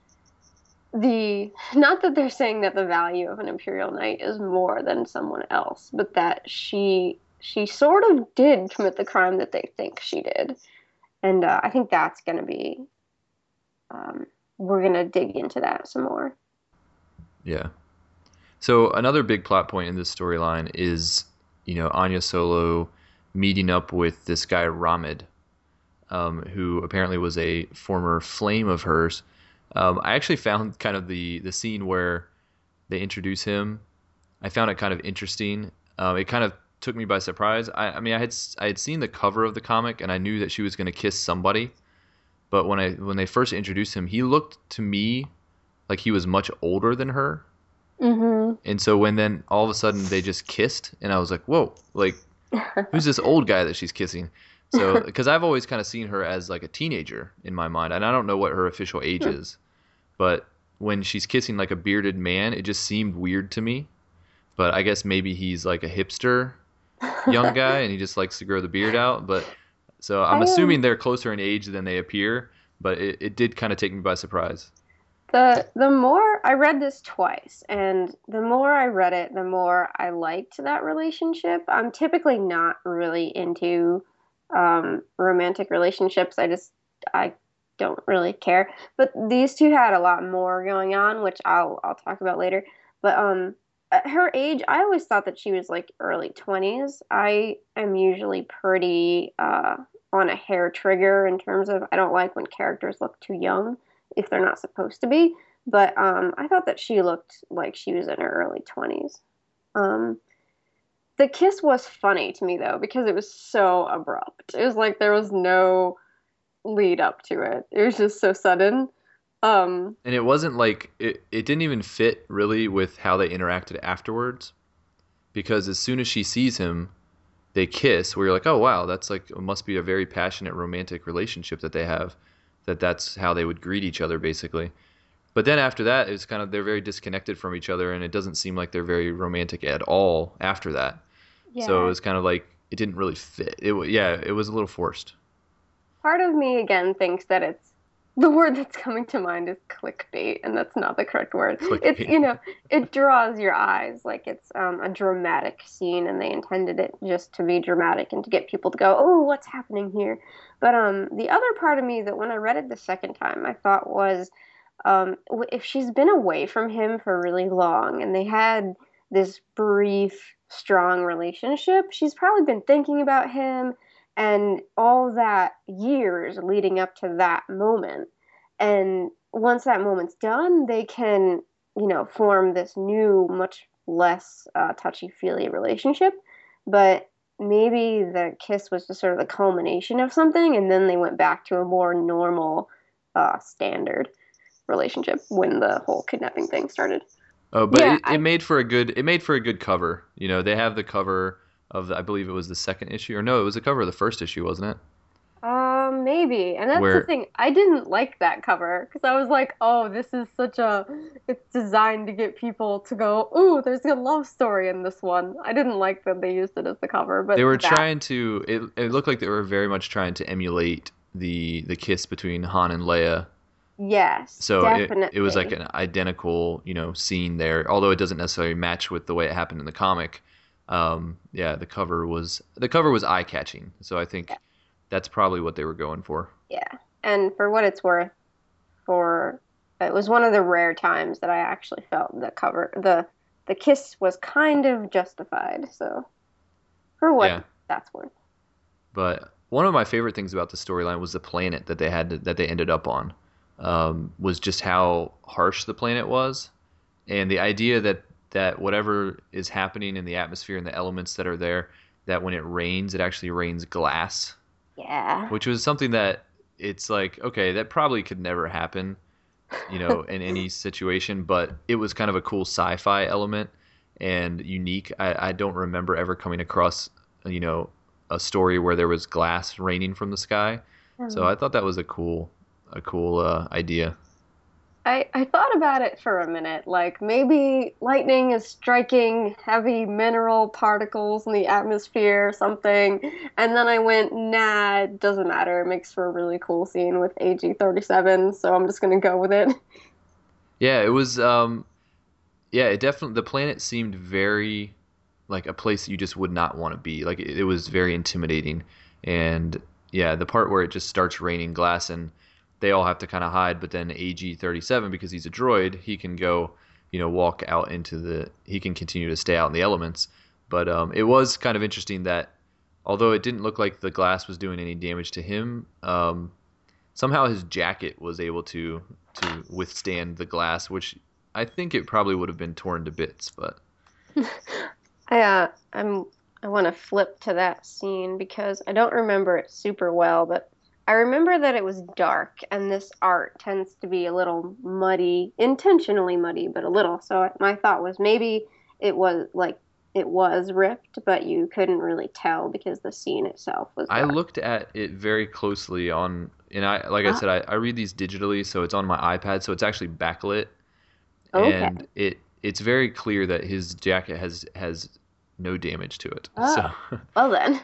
the not that they're saying that the value of an imperial knight is more than someone else but that she she sort of did commit the crime that they think she did. And uh, i think that's going to be um, we're going to dig into that some more. Yeah. So another big plot point in this storyline is you know ania solo meeting up with this guy ramid um, who apparently was a former flame of hers um, I actually found kind of the the scene where they introduce him. I found it kind of interesting. Um, it kind of took me by surprise. I, I, mean, I had I had seen the cover of the comic and I knew that she was going to kiss somebody, but when I when they first introduced him, he looked to me like he was much older than her. Mm-hmm. And so when then all of a sudden they just kissed, and I was like, whoa, like [LAUGHS] who's this old guy that she's kissing? So [LAUGHS] because I've always kind of seen her as like a teenager in my mind, and I don't know what her official age is, but when she's kissing like a bearded man, it just seemed weird to me. But I guess maybe he's like a hipster young [LAUGHS] guy and he just likes to grow the beard out. But so I'm I, um, assuming they're closer in age than they appear. But it, it did kind of take me by surprise. The the more I read this twice, and the more I read it, the more I liked that relationship. I'm typically not really into um, romantic relationships. I just I don't really care. But these two had a lot more going on, which I'll I'll talk about later. But um, at her age, I always thought that she was like early twenties. I am usually pretty uh, on a hair trigger in terms of I don't like when characters look too young if they're not supposed to be. But um, I thought that she looked like she was in her early twenties. Um, the kiss was funny to me though because it was so abrupt. It was like there was no lead up to it. It was just so sudden. Um, And it wasn't like it, it didn't even fit really with how they interacted afterwards. Because as soon as she sees him, they kiss, where you're like, oh wow, that's like must be a very passionate romantic relationship that they have. That that's how they would greet each other basically. But then after that, it's kind of they're very disconnected from each other, and it doesn't seem like they're very romantic at all after that. Yeah. So it was kind of like it didn't really fit. It yeah, it was a little forced. part of me again thinks that it's the word that's coming to mind is clickbait, and that's not the correct word. It's you know, it draws your eyes like it's um, a dramatic scene, and they intended it just to be dramatic and to get people to go, "Oh, what's happening here?" But um, the other part of me that when I read it the second time, I thought was, um, if she's been away from him for really long, and they had this brief, strong relationship, she's probably been thinking about him and all that years leading up to that moment. And once that moment's done, they can, you know, form this new, much less uh, touchy feely relationship. But maybe the kiss was just sort of the culmination of something, and then they went back to a more normal, uh, standard relationship when the whole kidnapping thing started. Oh, but Yeah, it, I- it made for a good it made for a good cover. You know, they have the cover of the, I believe it was the second issue or no, it was the cover of the first issue, wasn't it? Um, maybe. And that's Where- the thing. I didn't like that cover because I was like, oh, this is such a. It's designed to get people to go, ooh, there's a love story in this one. I didn't like that they used it as the cover, but they were that- trying to it, it looked like they were very much trying to emulate the the kiss between Han and Leia. Yes. So it, definitely. it was like an identical, you know, scene there, although it doesn't necessarily match with the way it happened in the comic. Um, yeah, the cover was the cover was eye catching. So I think that's probably what they were going for. Yeah. And for what it's worth, for it was one of the rare times that I actually felt the cover the the kiss was kind of justified. So for what Yeah. that's worth. But one of my favorite things about the storyline was the planet that they had to, that they ended up on. Um, was just how harsh the planet was, and the idea that that whatever is happening in the atmosphere and the elements that are there, that when it rains, it actually rains glass, Yeah. which was something that it's like okay, that probably could never happen, you know, [LAUGHS] in any situation. But it was kind of a cool sci-fi element and unique. I, I don't remember ever coming across, you know, a story where there was glass raining from the sky. So I thought that was a cool, a cool uh, idea. I, I thought about it for a minute. Like maybe lightning is striking heavy mineral particles in the atmosphere or something. And then I went, nah, it doesn't matter. It makes for a really cool scene with AG 37. So I'm just going to go with it. Yeah, it was. Um, yeah, it definitely. The planet seemed very like a place you just would not want to be. Like it, it was very intimidating, and yeah, the part where it just starts raining glass and they all have to kind of hide, but then AG thirty seven because he's a droid, he can go, you know, walk out into the. He can continue to stay out in the elements, but um, it was kind of interesting that although it didn't look like the glass was doing any damage to him, um, somehow his jacket was able to to withstand the glass, which I think it probably would have been torn to bits. But [LAUGHS] I, uh, I'm, I want to flip to that scene because I don't remember it super well, but I remember that it was dark, and this art tends to be a little muddy, intentionally muddy, but a little. So my thought was maybe it was like it was ripped, but you couldn't really tell because the scene itself was. I looked at it very closely on, and I like I Ah. said, I, I read these digitally, so it's on my iPad, so it's actually backlit, Okay. and it it's very clear that his jacket has has no damage to it. Ah. So [LAUGHS] Well then,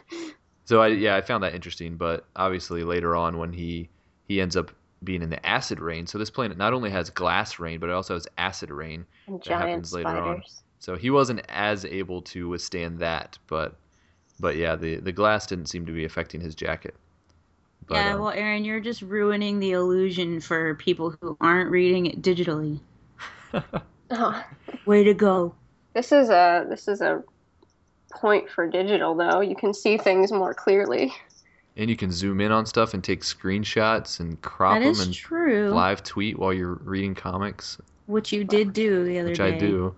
so I yeah I found that interesting, but obviously later on when he he ends up being in the acid rain, so this planet not only has glass rain, but it also has acid rain. and That giant happens later on. So he wasn't as able to withstand that, but but yeah, the the glass didn't seem to be affecting his jacket. But, yeah, um, well, Aaron, you're just ruining the illusion for people who aren't reading it digitally. [LAUGHS] [LAUGHS] Oh, Way to go. this is a this is a point for digital though. You can see things more clearly. and you can zoom in on stuff and take screenshots and crop That them and true. live tweet while you're reading comics, Which you did do the other which day. Which I do.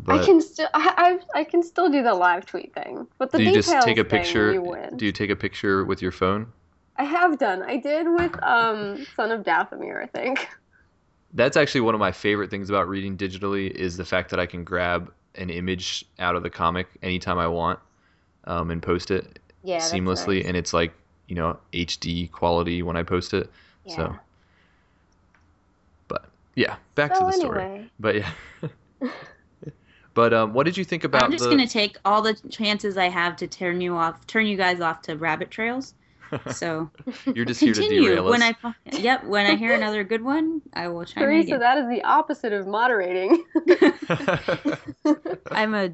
But I can still I, I I can still do the live tweet thing, but the do you details just take a thing, picture? you win. Do you take a picture with your phone? I have done. I did with um Son of Dathomir, I think. That's actually one of my favorite things about reading digitally is the fact that I can grab an image out of the comic anytime I want um, and post it Yeah, seamlessly, nice. and it's like you know HD quality when I post it. yeah. So, but yeah, back to So the story. But yeah. [LAUGHS] but um, what did you think about I'm just the? gonna take all the chances I have to turn you off, turn you guys off to rabbit trails. So [LAUGHS] You're just here to continue. derail us. When I, yep, when I hear another good one, I will chime in Teresa, that is the opposite of moderating. [LAUGHS] I'm a,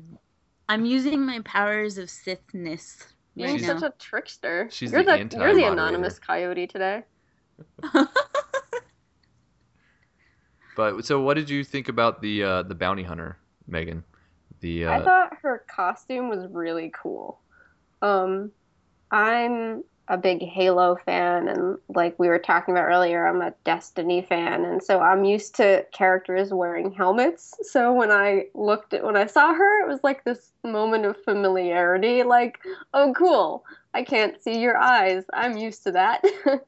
I'm using my powers of Sithness You're right such a trickster. She's you're the the, you're the anonymous coyote today. [LAUGHS] but so, what did you think about the uh, the bounty hunter, Megan? The uh, I thought her costume was really cool. Um, I'm a big Halo fan, and like we were talking about earlier, I'm a Destiny fan, and so I'm used to characters wearing helmets. [LAUGHS] So when I looked at when I saw her, it was like this moment of familiarity. Like, oh, cool! I can't see your eyes. I'm used to that. [LAUGHS]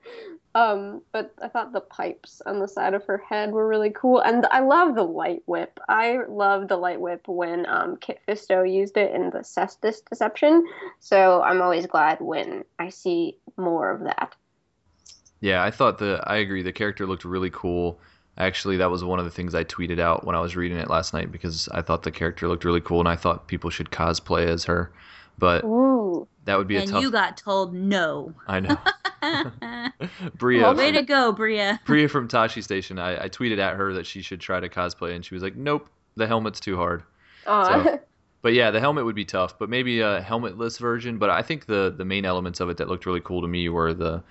Um, but I thought the pipes on the side of her head were really cool, and I love the light whip. I love the light whip when um, Kit Fisto used it in the Cestus Deception. So I'm always glad when I see more of that. Yeah, I thought the I agree. The character looked really cool. Actually, that was one of the things I tweeted out when I was reading it last night because I thought the character looked really cool and I thought people should cosplay as her. But Ooh, that would be a tough. and tough. you got told no. I know. [LAUGHS] [LAUGHS] Bria, Well, Way from, to go, Bria. [LAUGHS] Bria from Tosche Station. I, I tweeted at her that she should try to cosplay, and she was like, "Nope, the helmet's too hard." Aw. So- But yeah, the helmet would be tough, but maybe a helmetless version. But I think the the main elements of it that looked really cool to me were the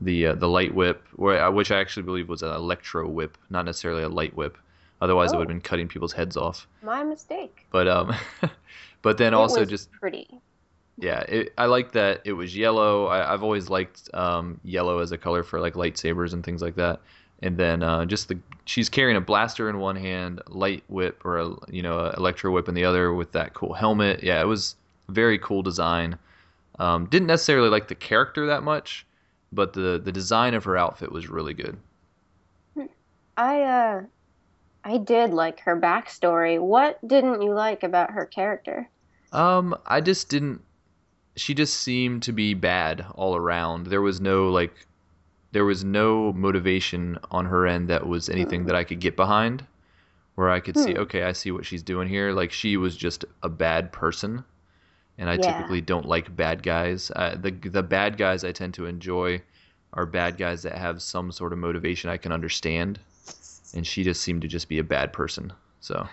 the uh, the light whip, which I actually believe was an electro whip, not necessarily a light whip. Otherwise, it would have Oh. been cutting people's heads off. my mistake. But um, but then It also was just pretty. Yeah, it, I like that it was yellow. I, I've always liked um, yellow as a color for like lightsabers and things like that. And then uh, just the she's carrying a blaster in one hand, light whip or a you know a electro whip in the other with that cool helmet. Yeah, it was very cool design. Um, didn't necessarily like the character that much, but the the design of her outfit was really good. I uh, I did like her backstory. What didn't you like about her character? Um, I just didn't. She just seemed to be bad all around. There was no like, there was no motivation on her end that was anything that I could get behind, where I could see, Hmm. okay, I see what she's doing here. Like she was just a bad person, and I Yeah. typically don't like bad guys. Uh, the the bad guys I tend to enjoy are bad guys that have some sort of motivation I can understand, and she just seemed to just be a bad person. So.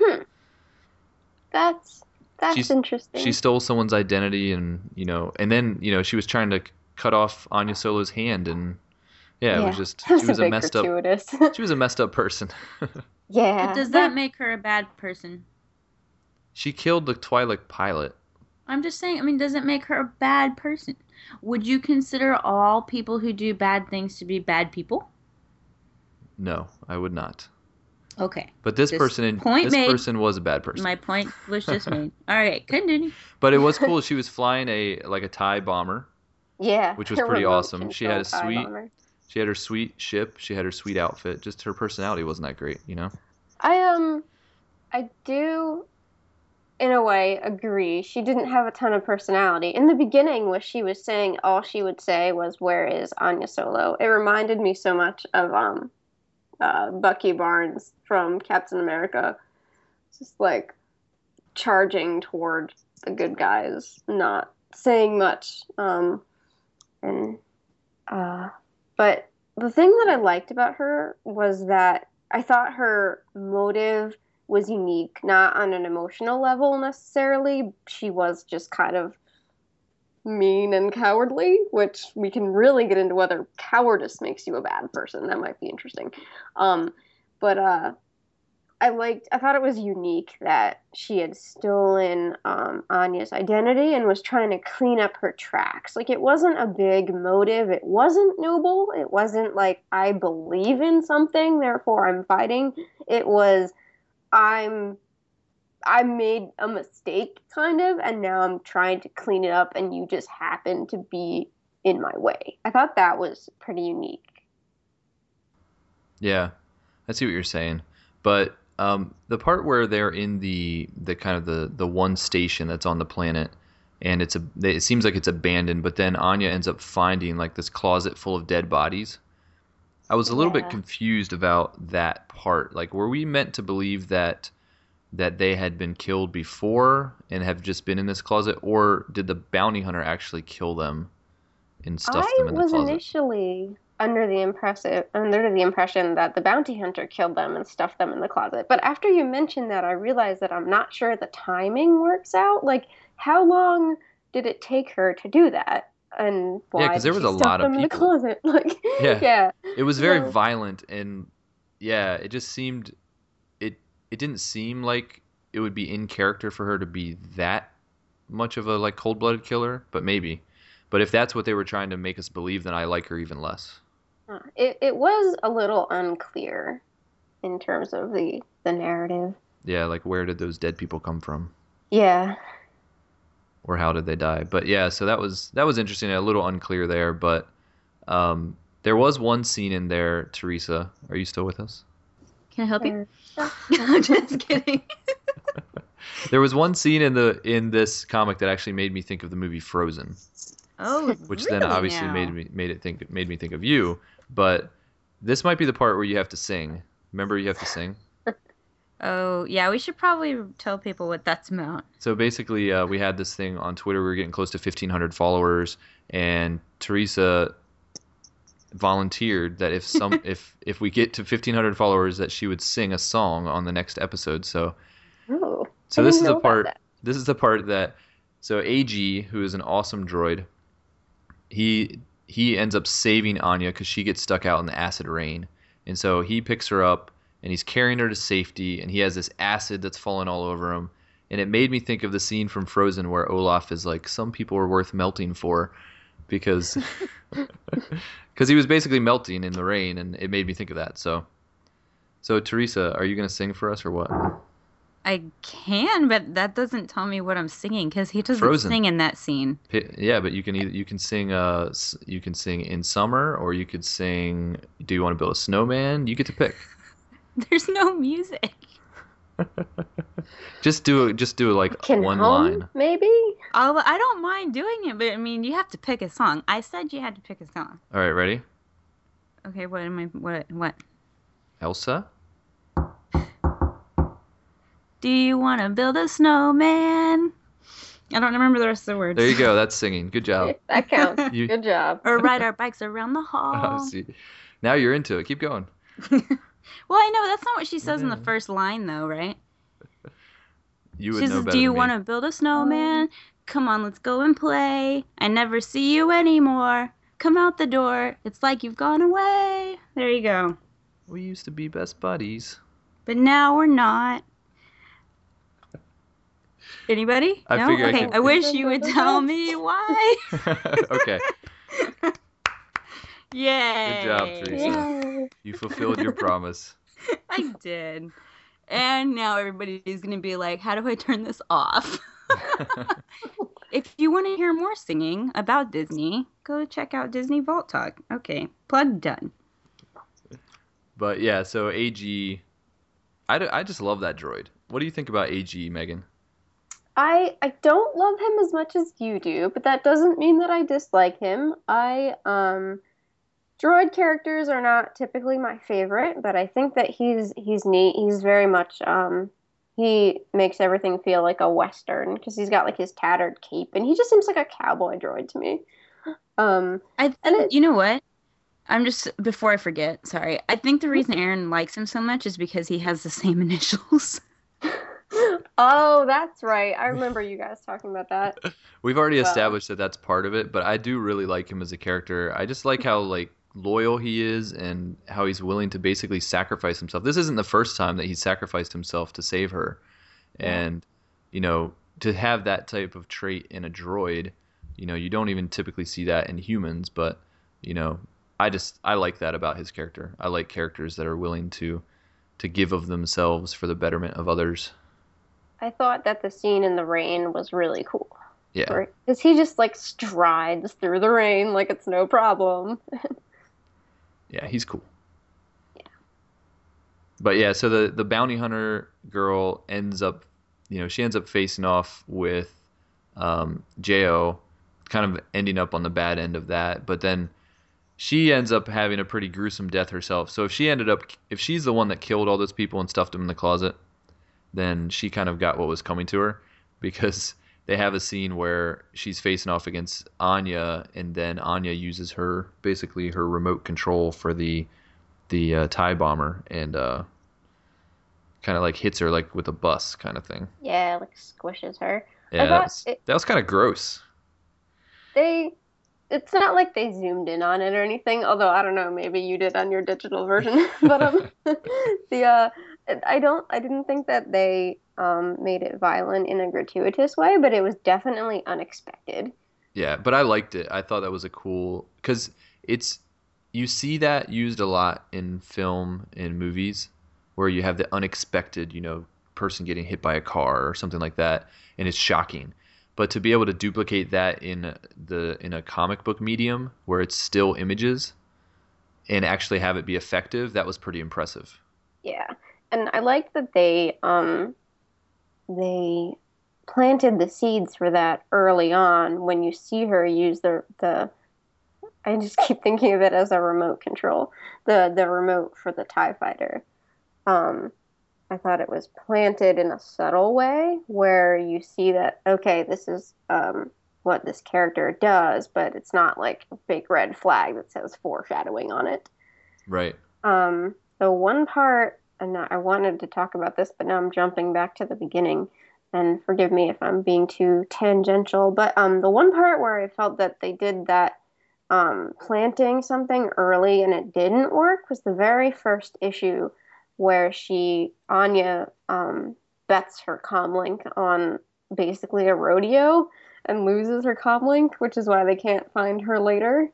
That's that's She's- interesting. she stole someone's identity and you know and then you know she was trying to cut off Ania Solo's hand and yeah, it was just [LAUGHS] she was a, bit messed up she was a messed up person. [LAUGHS] yeah. But does that make her a bad person? she killed the Twi'lek pilot. I'm just saying, I mean, does it make her a bad person? Would you consider all people who do bad things to be bad people? No, I would not. Okay. But this, This person in point this made. person was a bad person. My point was just [LAUGHS] made. All right, continue. But it was [LAUGHS] cool she was flying a like a TIE bomber. Yeah. which was pretty awesome. She had a sweet- bomber. She had her sweet ship. She had her sweet outfit. Just her personality wasn't that great, you know. I um, I do, in a way, agree. She didn't have a ton of personality in the beginning. When she was saying all she would say was "Where is Ania Solo?" It reminded me so much of um, uh, Bucky Barnes from Captain America, just like charging toward the good guys, not saying much. Um, and uh, but the thing that I liked about her was that I thought her motive was unique, not on an emotional level necessarily. She was just kind of mean and cowardly, which we can really get into whether cowardice makes you a bad person. That might be interesting. Um, but uh, I liked. I thought it was unique that she had stolen um, Ania's identity and was trying to clean up her tracks. Like it wasn't a big motive. It wasn't noble. It wasn't like I believe in something, therefore I'm fighting. It was I'm I made a mistake kind of, and now I'm trying to clean it up, and you just happen to be in my way. I thought that was pretty unique. Yeah, I see what you're saying, but um, the part where they're in the the kind of the the one station that's on the planet, and it's a it seems like it's abandoned, but then Ania ends up finding like this closet full of dead bodies. I was a little bit confused about that part. Like, were we meant to believe that that they had been killed before and have just been in this closet, or did the bounty hunter actually kill them and stuff them in the closet? I was initially under the impressive under the impression that the bounty hunter killed them and stuffed them in the closet. But after you mentioned that, I realized that I'm not sure the timing works out. Like, how long did it take her to do that? And why 'cause did there was a lot of them in the people. closet? [LAUGHS] Like, Yeah. yeah. it was very violent and yeah it just seemed it didn't seem like it would be in character for her to be that much of a like cold-blooded killer but maybe. But if that's what they were trying to make us believe then i like her even less. It it was a little unclear in terms of the the narrative. yeah like where did those dead people come from? Yeah. or how did they die? But yeah so that was that was interesting a little unclear there but um there was one scene in there teresa are you still with us Can I help you? [LAUGHS] I'm just kidding. [LAUGHS] there was one scene in the in this comic that actually made me think of the movie frozen Oh, which then obviously now? made me made it think made me think of you. But this might be the part where you have to sing. Remember, you have to sing. [LAUGHS] Oh, yeah. We should probably tell people what that's about. So basically, uh, we had this thing on Twitter. We were getting close to 1,500 followers, and Teresa volunteered that if some [LAUGHS] if if we get to 1,500 followers, that she would sing a song on the next episode. So Oh. so this is the part. This is the part that. So Ag, who is an awesome droid, he he ends up saving Ania because she gets stuck out in the acid rain, and so he picks her up and he's carrying her to safety, and he has this acid that's falling all over him, and it made me think of the scene from Frozen where Olaf is like, "Some people are worth melting for," because [LAUGHS] because he was basically melting in the rain, and it made me think of that. So. So Teresa, are you gonna sing for us or what? I can, but that doesn't tell me what I'm singing because he doesn't Frozen. sing in that scene. Pi- Yeah, but you can either you can sing uh you can sing in summer or you could sing do you want to build a snowman? You get to pick. [LAUGHS] There's no music. [LAUGHS] Just do it just do it like Can one hum, line. maybe? Oh, I'll, I don't mind doing it, but I mean, you have to pick a song. I said you had to pick a song. All right, ready? Okay, what am I? What? What? Elsa? Do you want to build a snowman? I don't remember the rest of the words. There you go. That's singing. Good job. [LAUGHS] That counts. [LAUGHS] You- Good job. or ride our bikes around the [LAUGHS] hall. Oh, see. Now you're into it. Keep going. Well, I know that's not what she says in the first line, though, right? You would She says, better "Do you want to build a snowman? Come on, let's go and play. I never see you anymore. Come out the door. It's like you've gone away." There you go. We used to be best buddies. But now we're not. Anybody? I no? figure I okay. could- I wish you would tell me why. [LAUGHS] okay. [LAUGHS] Yay. Good job, Teresa. You fulfilled your promise. [LAUGHS] I did. And now everybody's going to be like, how do I turn this off? [LAUGHS] if you want to hear more singing about Disney, go check out Disney Vault Talk. Okay, plug done. But yeah, so AG, I I just love that droid. What do you think about AG, Megan? I I don't love him as much as you do, but that doesn't mean that I dislike him. I um droid characters are not typically my favorite, but I think that he's he's neat. He's very much um he makes everything feel like a western because he's got like his tattered cape and he just seems like a cowboy droid to me. Um I And it- you know what? I'm just before I forget. Sorry. I think the reason Aaron likes him so much is because he has the same [LAUGHS] initials. [LAUGHS] Oh, that's right. I remember you guys talking about that. [LAUGHS] We've already Well- established that that's part of it, but I do really like him as a character. I just like how like loyal he is and how he's willing to basically sacrifice himself. This isn't the first time that he's sacrificed himself to save her. And you know, to have that type of trait in a droid, you know, you don't even typically see that in humans, but you know, I just I like that about his character. I like characters that are willing to to give of themselves for the betterment of others. I thought that the scene in the rain was really cool. Yeah. Because he just like strides through the rain like it's no problem. [LAUGHS] Yeah, he's cool. But yeah, so the the bounty hunter girl ends up, you know, she ends up facing off with um, Jao, kind of ending up on the bad end of that. But then she ends up having a pretty gruesome death herself. So if she ended up, if she's the one that killed all those people and stuffed them in the closet, then she kind of got what was coming to her [LAUGHS] because they have a scene where she's facing off against Ania, and then Ania uses her basically her remote control for the the uh, tie bomber and uh, kind of like hits her like with a bus kind of thing. yeah, like squishes her. Yeah, that was, it- that was kind of gross. They it's not like they zoomed in on it or anything, although I don't know, maybe you did on your digital version. [LAUGHS] but um [LAUGHS] the uh I don't I didn't think that they um made it violent in a gratuitous way, but it was definitely unexpected. Yeah, but I liked it. I thought that was a cool because it's you see that used a lot in film and movies where you have the unexpected, you know, person getting hit by a car or something like that, and it's shocking. But to be able to duplicate that in the in a comic book medium where it's still images and actually have it be effective, that was pretty impressive. Yeah. And I like that they um they planted the seeds for that early on when you see her use the the I just [LAUGHS] keep thinking of it as a remote control. The the remote for the TIE fighter. Um I thought it was planted in a subtle way where you see that okay, this is um what this character does, but it's not like a big red flag that says foreshadowing on it. Right. Um, the one part, and I wanted to talk about this, but now I'm jumping back to the beginning. And forgive me if I'm being too tangential, but um, the one part where I felt that they did that um, planting something early and it didn't work was the very first issue where she Ania um, bets her comlink on basically a rodeo and loses her comlink, which is why they can't find her later.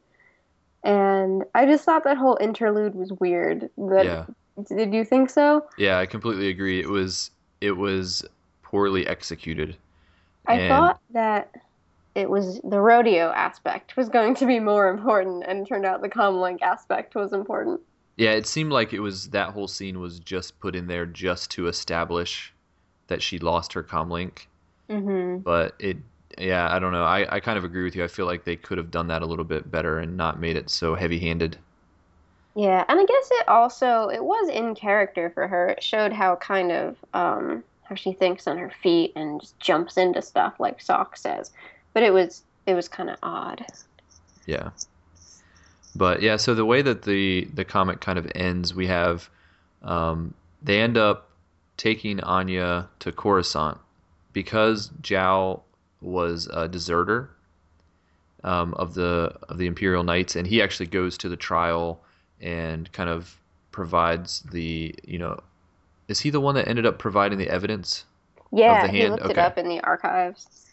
And I just thought that whole interlude was weird. That, Yeah. Did you think so? Yeah, I completely agree. It was it was poorly executed. I And- thought that it was the rodeo aspect was going to be more important, and turned out the comlink aspect was important. Yeah, it seemed like it was that whole scene was just put in there just to establish that she lost her comlink. Mm-hmm. But it, yeah, I don't know. I, I kind of agree with you. I feel like they could have done that a little bit better and not made it so heavy-handed. Yeah, and I guess it also it was in character for her. It showed how kind of um how she thinks on her feet and just jumps into stuff like Sock says. But it was it was kind of odd. Yeah. But yeah, so the way that the the comic kind of ends, we have um, they end up taking Ania to Coruscant because Jao was a deserter um, of the of the Imperial Knights, and he actually goes to the trial and kind of provides the you know is he the one that ended up providing the evidence Yeah, the he looked it up in the archives.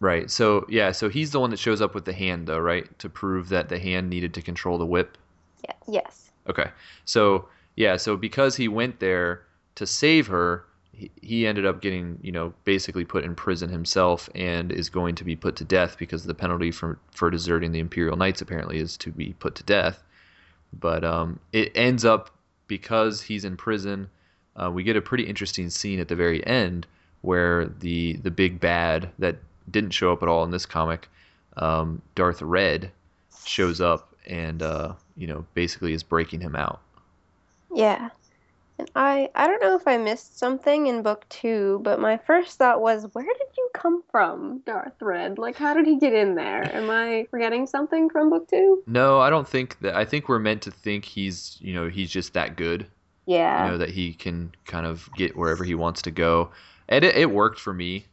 right so yeah so he's the one that shows up with the hand though right to prove that the hand needed to control the whip Yeah, yes. Okay. So, yeah, so because he went there to save her, he, ended up getting you know basically put in prison himself and is going to be put to death because the penalty for for deserting the Imperial Knights apparently is to be put to death. But um, it ends up because he's in prison. Uh, we get a pretty interesting scene at the very end where the the big bad that didn't show up at all in this comic, um, Darth Red, shows up and uh, you know basically is breaking him out. Yeah. And I I don't know if I missed something in book 2, but my first thought was where did you come from, Darth Red? Like how did he get in there? Am I forgetting something from book 2? No, I don't think that. I think we're meant to think he's you know he's just that good. Yeah. You know that he can kind of get wherever he wants to go, and it, it worked for me.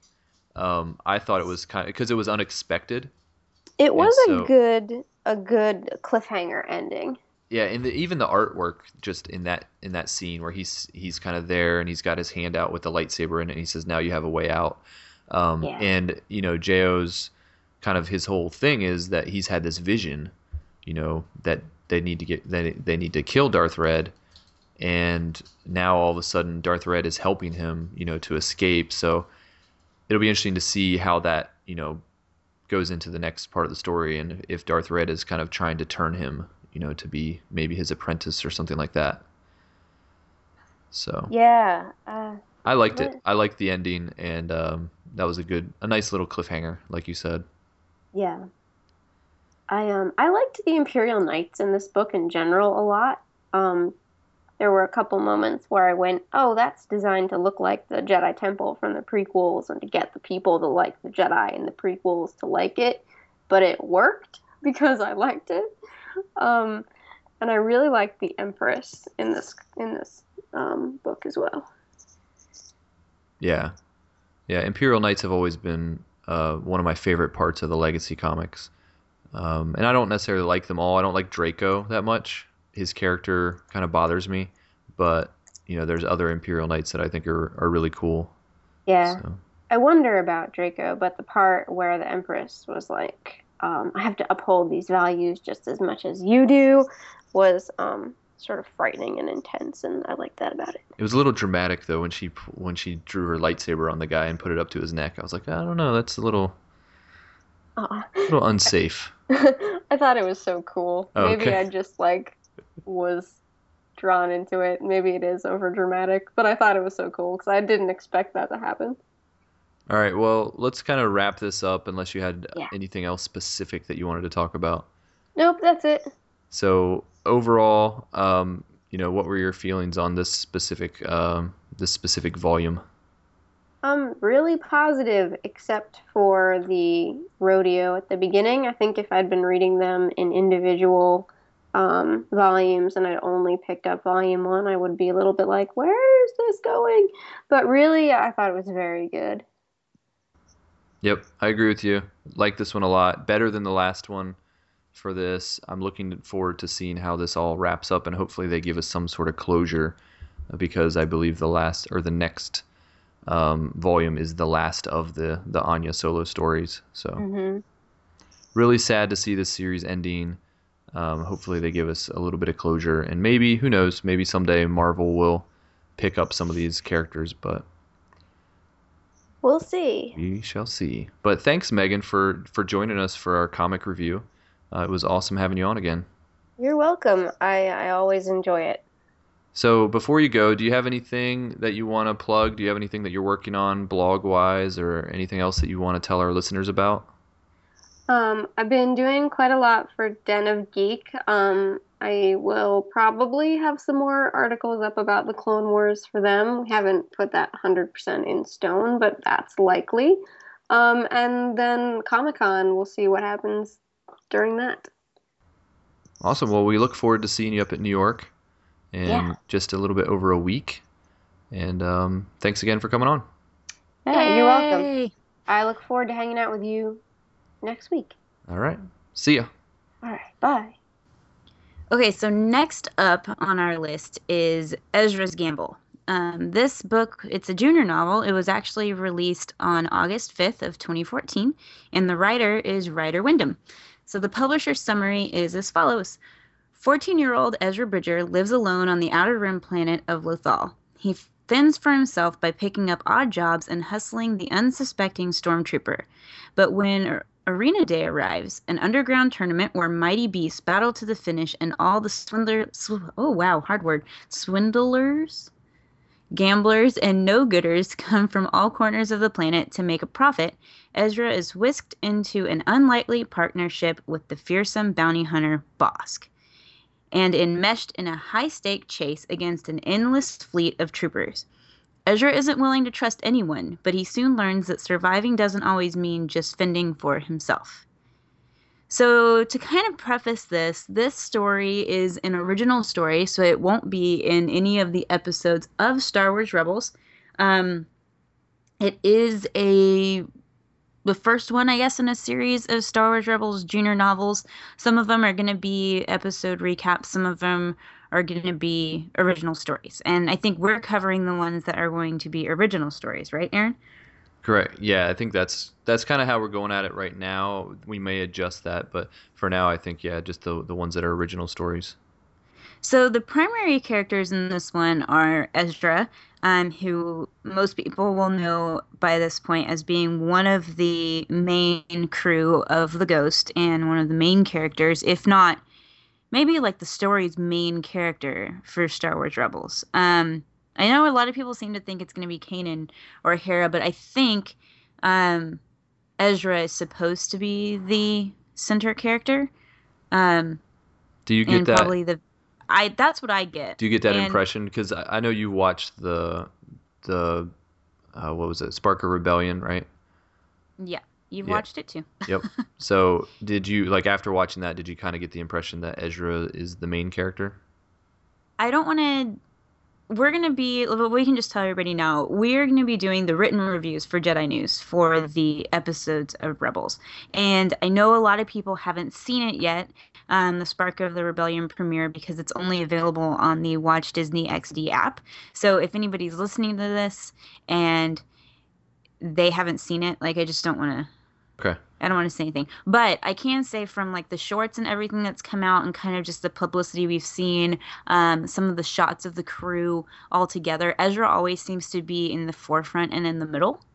Um, I thought it was kind of because it was unexpected. it was so- a good a good cliffhanger ending. Yeah, and the, even the artwork just in that in that scene where he's he's kind of there and he's got his hand out with the lightsaber in it and he says now you have a way out. Um, Yeah. And you know Jao's kind of his whole thing is that he's had this vision, you know that they need to get they they need to kill Darth Red, and now all of a sudden Darth Red is helping him, you know, to escape. So it'll be interesting to see how that you know goes into the next part of the story and if Darth Red is kind of trying to turn him, you know, to be maybe his apprentice or something like that. So Yeah. Uh, I liked it. I liked the ending, and um, that was a good, a nice little cliffhanger, like you said. yeah. I um I liked the Imperial Knights in this book in general a lot. Um there were a couple moments where I went, "Oh, that's designed to look like the Jedi Temple from the prequels and to get the people to like the Jedi in the prequels to like it." But it worked [LAUGHS] because I liked it. Um and I really like the Empress in this in this um, book as well. Yeah, yeah. Imperial Knights have always been uh, one of my favorite parts of the Legacy comics, um, and I don't necessarily like them all. I don't like Draco that much. His character kind of bothers me, but you know, there's other Imperial Knights that I think are are really cool. Yeah. So. I wonder about Draco, but the part where the Empress was like, um, I have to uphold these values just as much as you do was um, sort of frightening and intense, and I like that about it. It was a little dramatic though when she when she drew her lightsaber on the guy and put it up to his neck. I was like, I don't know, that's a little Aw. a little unsafe. [LAUGHS] I thought it was so cool. Oh, Maybe okay. I just like was drawn into it. Maybe it is over dramatic, but I thought it was so cool because I didn't expect that to happen. All right, well, let's kind of wrap this up unless you had Yeah. anything else specific that you wanted to talk about. Nope, that's it. So overall, um, you know, what were your feelings on this specific um, this specific volume? Um, really positive, except for the rodeo at the beginning. I think if I'd been reading them in individual um, volumes and I'd only picked up volume one, I would be a little bit like, where is this going? But really, I thought it was very good. Yep, I agree with you. Like this one a lot. Better than the last one for this. I'm looking forward to seeing how this all wraps up and hopefully they give us some sort of closure uh, because I believe the last or the next um, volume is the last of the the Ania solo stories. So hmm really sad to see this series ending. Um, hopefully they give us a little bit of closure and maybe who knows maybe someday Marvel will pick up some of these characters, but We'll see. we shall see. But thanks, Megan, for for joining us for our comic review. Uh, it was awesome having you on again. You're welcome. I, I always enjoy it. So before you go, do you have anything that you want to plug? Do you have anything that you're working on blog wise, or anything else that you want to tell our listeners about? Um, I've been doing quite a lot for Den of Geek. Um, I will probably have some more articles up about the Clone Wars for them. We haven't put that 100% in stone, but that's likely. Um, and then Comic Con, we'll see what happens during that. Awesome. Well, we look forward to seeing you up at New York in Yeah. just a little bit over a week. And um, thanks again for coming on. Yeah, you're welcome. I look forward to hanging out with you next week. All right. See ya. All right, bye. Okay, so next up on our list is Ezra's Gamble. Um, this book, it's a junior novel. It was actually released on August 5th of 2014, and the writer is Ryder Wyndham. So the publisher's summary is as follows. 14-year-old Ezra Bridger lives alone on the outer rim planet of Lothal. He fends for himself by picking up odd jobs and hustling the unsuspecting stormtrooper. But when Arena Day arrives, an underground tournament where mighty beasts battle to the finish and all the swindler sw- oh wow, hard word. Swindlers, gamblers, and no-gooders [LAUGHS] come from all corners of the planet to make a profit. Ezra is whisked into an unlikely partnership with the fearsome bounty hunter Bossk and enmeshed in a high stake chase against an endless fleet of troopers. Ezra isn't willing to trust anyone, but he soon learns that surviving doesn't always mean just fending for himself. So, to kind of preface this, this story is an original story, so it won't be in any of the episodes of Star Wars Rebels. Um, it is a the first one, I guess, in a series of Star Wars Rebels junior novels. Some of them are going to be episode recaps, some of them are going to be original stories. And I think we're covering the ones that are going to be original stories, right, Aaron? Correct. Yeah, I think that's that's kind of how we're going at it right now. We may adjust that, but for now, I think yeah, just the the ones that are original stories. So the primary characters in this one are Ezra, um, who most people will know by this point as being one of the main crew of the Ghost and one of the main characters, if not maybe like the story's main character for Star Wars Rebels. Um, I know a lot of people seem to think it's going to be Kanan or Hera, but I think um, Ezra is supposed to be the center character. Um, Do you get that? probably the I that's what I get. Do you get that And- impression? Because I, I know you watched the the uh, what was it, Spark of Rebellion, right? Yeah, you've Yeah. watched it too. [LAUGHS] Yep. so did you like after watching that? Did you kind of get the impression that Ezra is the main character? I don't want to. We're gonna be. We can just tell everybody now. We're gonna be doing the written reviews for Jedi News for the episodes of Rebels, and I know a lot of people haven't seen it yet. Um, the Spark of the Rebellion premiere because it's only available on the Watch Disney XD app. So if anybody's listening to this and they haven't seen it, like I just don't want to Okay. I don't want to say anything, but I can say from like the shorts and everything that's come out, and kind of just the publicity we've seen, um, some of the shots of the crew all together. Ezra always seems to be in the forefront and in the middle.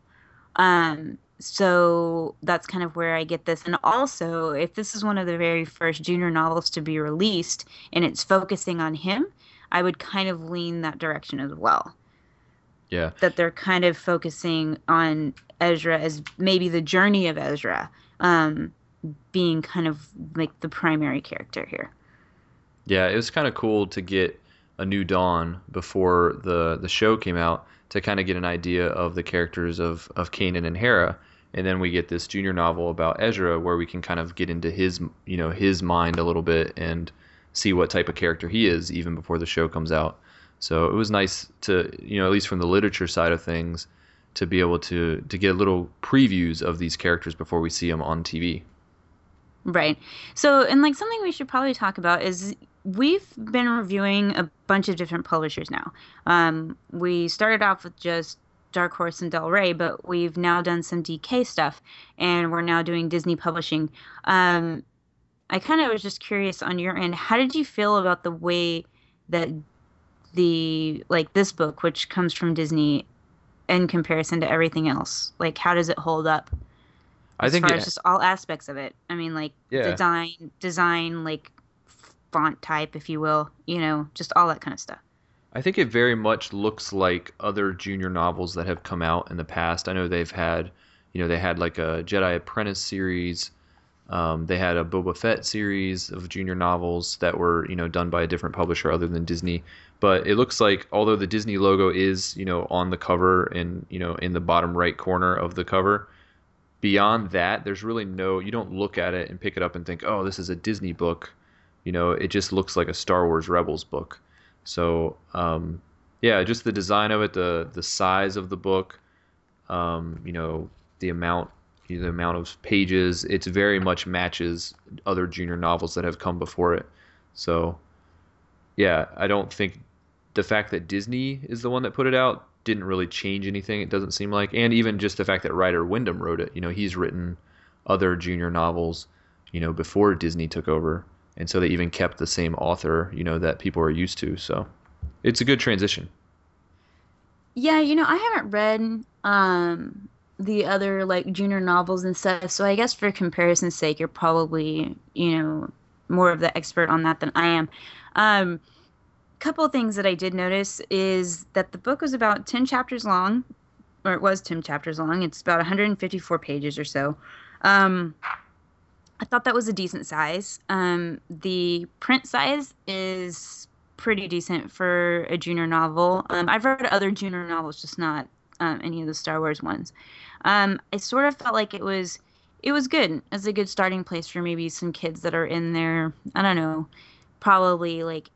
Um, so that's kind of where I get this. And also, if this is one of the very first junior novels to be released and it's focusing on him, I would kind of lean that direction as well Yeah. that they're kind of focusing on Ezra as maybe the journey of Ezra um, being kind of like the primary character here. Yeah, it was kind of cool to get a new dawn before the the show came out to kind of get an idea of the characters of of Kanan and Hera, and then we get this junior novel about Ezra where we can kind of get into his you know his mind a little bit and see what type of character he is even before the show comes out. So it was nice to you know at least from the literature side of things to be able to to get little previews of these characters before we see them on TV. Right. So, and like something we should probably talk about is we've been reviewing a bunch of different publishers now. Um, we started off with just Dark Horse and Del Rey, but we've now done some DK stuff, and we're now doing Disney Publishing. Um, I kind of was just curious on your end, how did you feel about the way that the like this book, which comes from Disney, in comparison to everything else, like how does it hold up? I as think far it, as just all aspects of it. I mean, like Yeah. design, design, like font type, if you will. You know, just all that kind of stuff. I think it very much looks like other junior novels that have come out in the past. I know they've had, you know, they had like a Jedi Apprentice series. Um, they had a Boba Fett series of junior novels that were, you know, done by a different publisher other than Disney. But it looks like, although the Disney logo is, you know, on the cover and, you know, in the bottom right corner of the cover, beyond that, there's really no, you don't look at it and pick it up and think, oh, this is a Disney book. You know, it just looks like a Star Wars Rebels book. So um, yeah, just the design of it, the the size of the book, um, you know, the amount the amount of pages, it's very much matches other junior novels that have come before it. So yeah, I don't think the fact that Disney is the one that put it out didn't really change anything. It doesn't seem like, and even just the fact that Ryder Wyndham wrote it. You know, he's written other junior novels, you know, before Disney took over, and so they even kept the same author, you know, that people are used to. So it's a good transition. Yeah, you know, I haven't read um the other like junior novels and stuff, so I guess for comparison's sake, you're probably, you know, more of the expert on that than I am. Um couple things that I did notice is that the book was about 10 chapters long, or it was 10 chapters long. It's about 154 pages or so. Um, I thought that was a decent size. Um, the print size is pretty decent for a junior novel. Um, I've read other junior novels, just not um, any of the Star Wars ones. Um, I sort of felt like it was it was good as a good starting place for maybe some kids that are in there. I don't know, probably like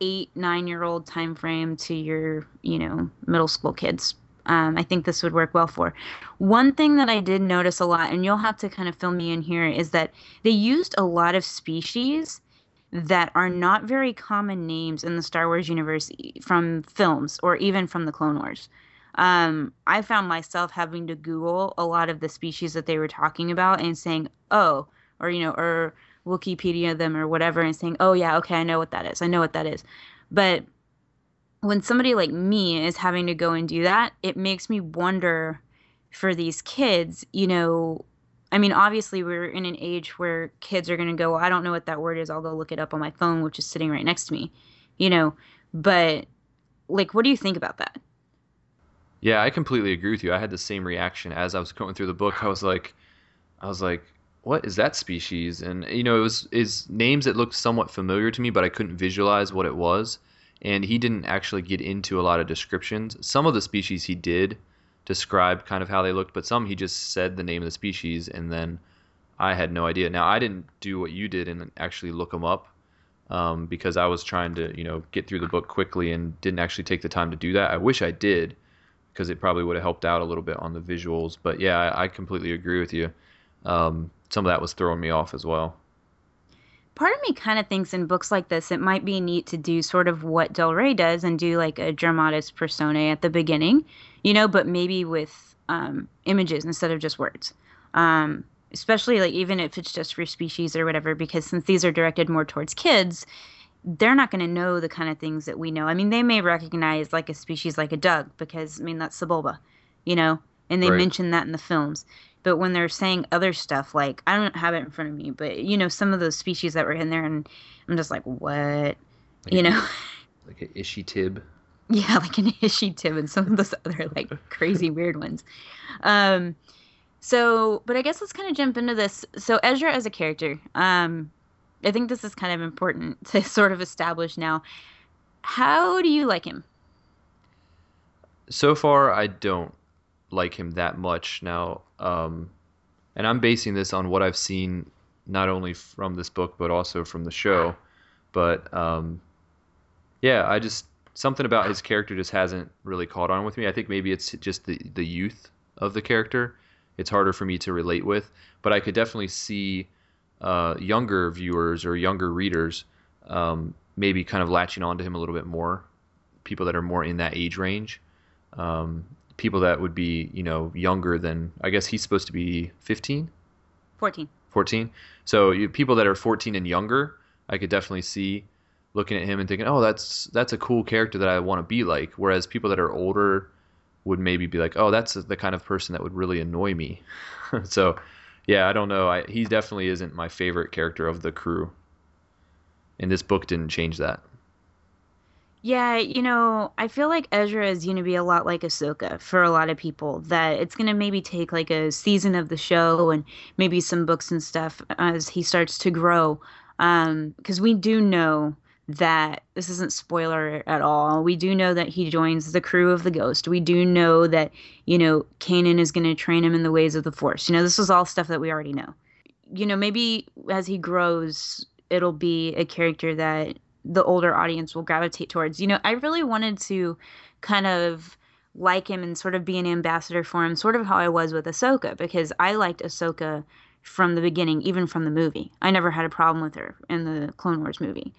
eight nine year old time frame to your you know middle school kids. Um, i think this would work well for. One thing that i did notice a lot and you'll have to kind of fill me in here is that they used a lot of species that are not very common names in the star wars universe from films or even from the clone wars. Um, i found myself having to google a lot of the species that they were talking about and saying oh or you know or Wikipedia them or whatever and saying, "Oh yeah, okay, I know what that is. I know what that is." But when somebody like me is having to go and do that, it makes me wonder for these kids, you know, I mean, obviously we're in an age where kids are going to go, well, I don't know what that word is. I'll go look it up on my phone, which is sitting right next to me, you know, but like, what do you think about that? Yeah, I completely agree with you. I had the same reaction as I was going through the book. I was like, I was like, what is that species? And you know, it was is names that looked somewhat familiar to me, but I couldn't visualize what it was. And he didn't actually get into a lot of descriptions. Some of the species he did describe kind of how they looked, but some he just said the name of the species, and then I had no idea. Now I didn't do what you did and actually look them up um, because I was trying to you know get through the book quickly and didn't actually take the time to do that. I wish I did because it probably would have helped out a little bit on the visuals. But yeah, I, I completely agree with you. Um, some of that was throwing me off as well. Part of me kind of thinks in books like this, it might be neat to do sort of what Del Rey does and do like a dramatis personae at the beginning, you know, but maybe with um, images instead of just words. Um, especially like even if it's just for species or whatever, because since these are directed more towards kids, they're not going to know the kind of things that we know. I mean, they may recognize like a species like a Dug because I mean that's Sebulba, you know, and they right. mention that in the films. But when they're saying other stuff, like I don't have it in front of me, but you know, some of those species that were in there, and I'm just like, what? Like you know, like an Ishi-Tib. [LAUGHS] Yeah, like an Ishi-Tib and some of those [LAUGHS] other like crazy [LAUGHS] weird ones. Um, so, but I guess let's kind of jump into this. So Ezra as a character, um, I think this is kind of important to sort of establish now. How do you like him? So far, I don't like him that much now. Um, and I'm basing this on what I've seen not only from this book but also from the show. But um, yeah, I just something about his character just hasn't really caught on with me. I think maybe it's just the the youth of the character. It's harder for me to relate with, but I could definitely see uh, younger viewers or younger readers um, maybe kind of latching onto him a little bit more. People that are more in that age range. Um, people that would be you know younger than I guess he's supposed to be 15 14 14 so you, people that are 14 and younger I could definitely see looking at him and thinking oh that's that's a cool character that I want to be like whereas people that are older would maybe be like oh that's the kind of person that would really annoy me. [LAUGHS] So yeah I don't know. I, he definitely isn't my favorite character of the crew. And this book didn't change that yeah, you know, I feel like Ezra is going to be a lot like Ahsoka for a lot of people. That it's going to maybe take like a season of the show and maybe some books and stuff as he starts to grow. Because um, we do know that this isn't spoiler at all. We do know that he joins the crew of the Ghost. We do know that you know Kanan is going to train him in the ways of the Force. You know, this is all stuff that we already know. You know, maybe as he grows, it'll be a character that the older audience will gravitate towards. You know, I really wanted to kind of like him and sort of be an ambassador for him, sort of how I was with Ahsoka, because I liked Ahsoka from the beginning, even from the movie. I never had a problem with her in the Clone Wars movie.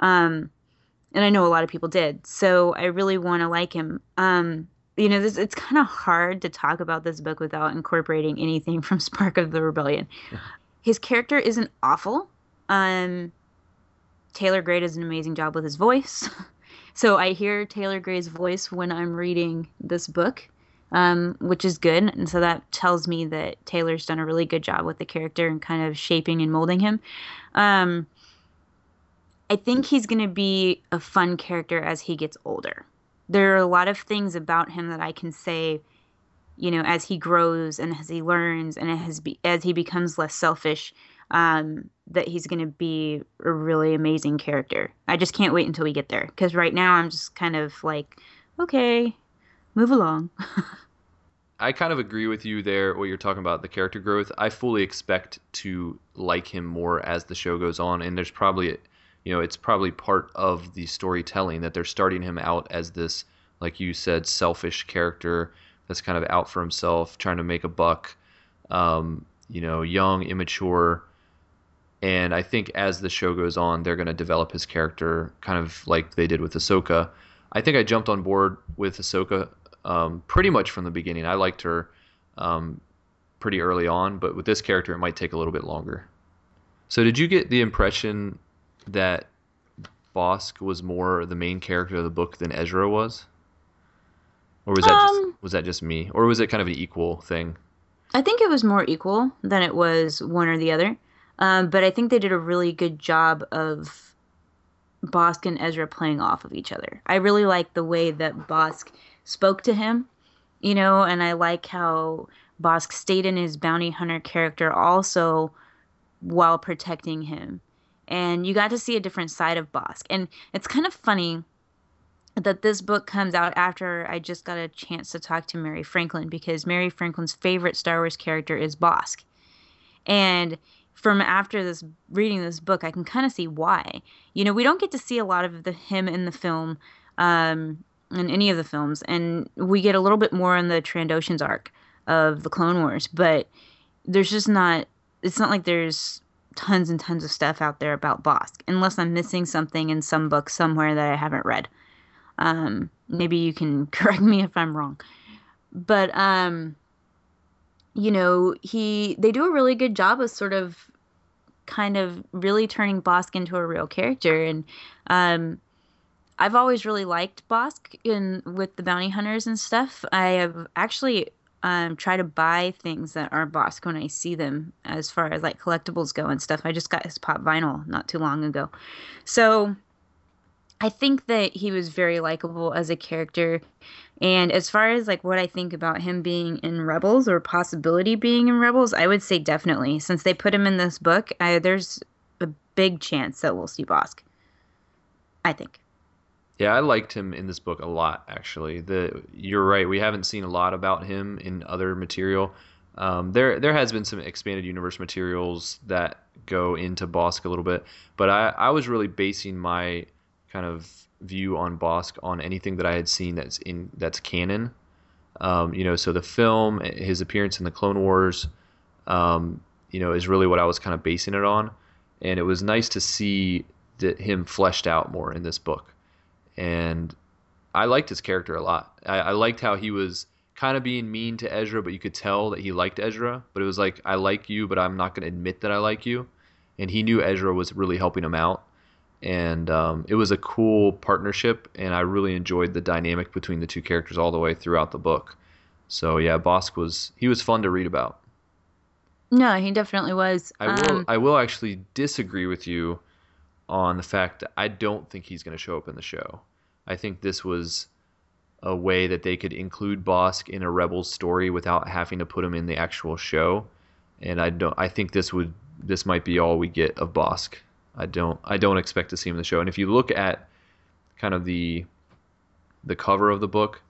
Um, and I know a lot of people did. So I really want to like him. Um, you know, this it's kind of hard to talk about this book without incorporating anything [LAUGHS] from Spark of the Rebellion. His character isn't awful. Um, Taylor Gray does an amazing job with his voice. [LAUGHS] So I hear Taylor Gray's voice when I'm reading this book, um, which is good. And so that tells me that Taylor's done a really good job with the character and kind of shaping and molding him. Um, I think he's going to be a fun character as he gets older. There are a lot of things about him that I can say, you know, as he grows and as he learns and as, be, as he becomes less selfish, um, that he's going to be a really amazing character. I just can't wait until we get there because right now I'm just kind of like, okay, move along. [LAUGHS] I kind of agree with you there, what you're talking about, the character growth. I fully expect to like him more as the show goes on, and there's probably you know, it's probably part of the storytelling that they're starting him out as this, like you said, selfish character that's kind of out for himself, trying to make a buck, um, you know, young, immature. And I think as the show goes on, they're going to develop his character kind of like they did with Ahsoka. I think I jumped on board with Ahsoka um, pretty much from the beginning. I liked her um, pretty early on, but with this character, it might take a little bit longer. So, did you get the impression that Bossk was more the main character of the book than Ezra was? Or was that um, just, was that just me? Or was it kind of an equal thing? I think it was more equal than it was one or the other. Um, but I think they did a really good job of Bossk and Ezra playing off of each other. I really like the way that Bossk spoke to him, you know, and I like how Bossk stayed in his bounty hunter character also while protecting him and you got to see a different side of Bossk. And it's kind of funny that this book comes out after I just got a chance to talk to Mary Franklin because Mary Franklin's favorite Star Wars character is Bossk. And from after this reading this book, I can kind of see why. You know, we don't get to see a lot of the him in the film, um, in any of the films, and we get a little bit more in the Trandoshans arc of the Clone Wars, but there's just not. It's not like there's tons and tons of stuff out there about Bossk, unless I'm missing something in some book somewhere that I haven't read. Um, maybe you can [LAUGHS] correct me if I'm wrong. But um, you know, he they do a really good job of sort of kind of really turning Bossk into a real character and um I've always really liked Bossk in with the bounty hunters and stuff. I have actually um, try to buy things that are Bossk when I see them, as far as like collectibles go and stuff. I just got his pop vinyl not too long ago, so I think that he was very likable as a character. And as far as like what I think about him being in Rebels or possibility being in Rebels, I would say definitely. Since they put him in this book, I, there's a big chance that we'll see Bossk. I think. Yeah, I liked him in this book a lot. Actually, the you're right. We haven't seen a lot about him in other material. Um, there there has been some expanded universe materials that go into Bossk a little bit, but I, I was really basing my kind of view on Bossk on anything that I had seen that's in that's canon. Um, you know, so the film, his appearance in the Clone Wars, um, you know, is really what I was kind of basing it on, and it was nice to see that him fleshed out more in this book and I liked his character a lot. I, I liked how he was kind of being mean to Ezra, but you could tell that he liked Ezra. But it was like, I like you, but I'm not going to admit that I like you. And he knew Ezra was really helping him out. And um, it was a cool partnership, and I really enjoyed the dynamic between the two characters all the way throughout the book. So yeah, Bossk was he was fun to read about. No, he definitely was. I will um, I will actually disagree with you on the fact that I don't think he's going to show up in the show. I think this was a way that they could include Bossk in a Rebels story without having to put him in the actual show. And I don't. I think this would. This might be all we get of Bossk. I don't. I don't expect to see him in the show. And if you look at kind of the the cover of the book,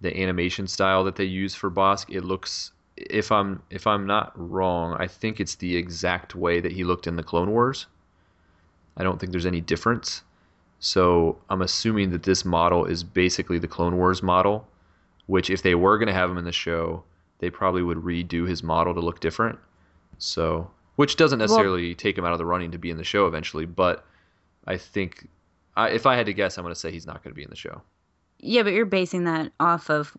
the animation style that they use for Bossk, it looks. If I'm if I'm not wrong, I think it's the exact way that he looked in the Clone Wars. I don't think there's any difference. So I'm assuming that this model is basically the Clone Wars model, which if they were going to have him in the show, they probably would redo his model to look different. So, which doesn't necessarily well, take him out of the running to be in the show eventually, but I think I, if I had to guess, I'm going to say he's not going to be in the show. Yeah, but you're basing that off of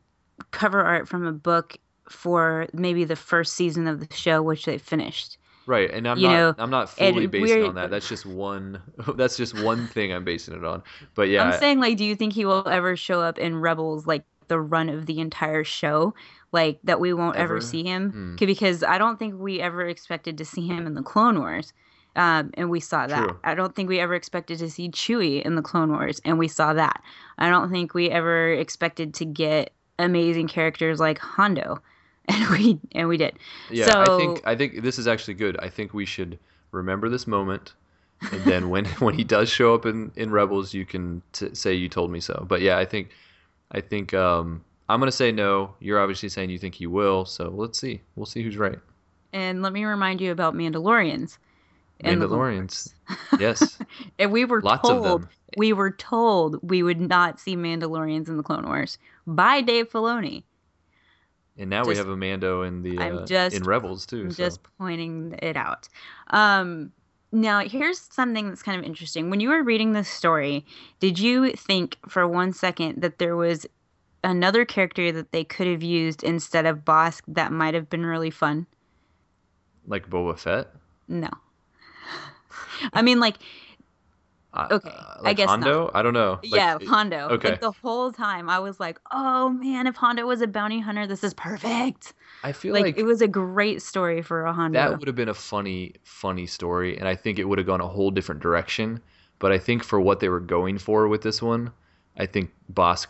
cover art from a book for maybe the first season of the show, which they finished. Right, and I'm You not know, I'm not fully basing on that. That's just one [LAUGHS] that's just one thing I'm basing it on. But yeah, I'm saying like, do you think he will ever show up in Rebels like the run of the entire show? Like that we won't ever, Ever? see him. C- because I don't think we ever expected to see him in the Clone Wars, um, and we saw that. True. I don't think we ever expected to see Chewie in the Clone Wars, and we saw that. I don't think we ever expected to get amazing characters like Hondo, [LAUGHS] and we and we did. yeah, so, I think I think this is actually good. I think we should remember this moment and then when [LAUGHS] when he does show up in in Rebels, you can t- say you told me so. But yeah, I think I think um I'm going to say no. You're obviously saying you think he will, so let's see. We'll see who's right. and let me remind you about Mandalorians. and Mandalorians. [LAUGHS] yes. [LAUGHS] And we were Lots of told them. we were told we would not see Mandalorians in the Clone Wars by Dave Filoni. And now we have a Mando in the uh, just- in Rebels too. I'm so. just pointing it out. Um, now, here's something that's kind of interesting. When you were reading this story, did you think for one second that there was another character that they could have used instead of Bossk that might have been really fun? like Boba Fett. No. I mean, like, Uh, Okay, uh, I like guess not. Hondo. I don't know. Like, yeah, Hondo. okay. Like the whole time, I was like, "Oh man, if Hondo was a bounty hunter, this is perfect." I feel Like, like, it was a great story for a Hondo. that would have been a funny, funny story, and I think it would have gone a whole different direction. But I think for what they were going for with this one, I think Bossk,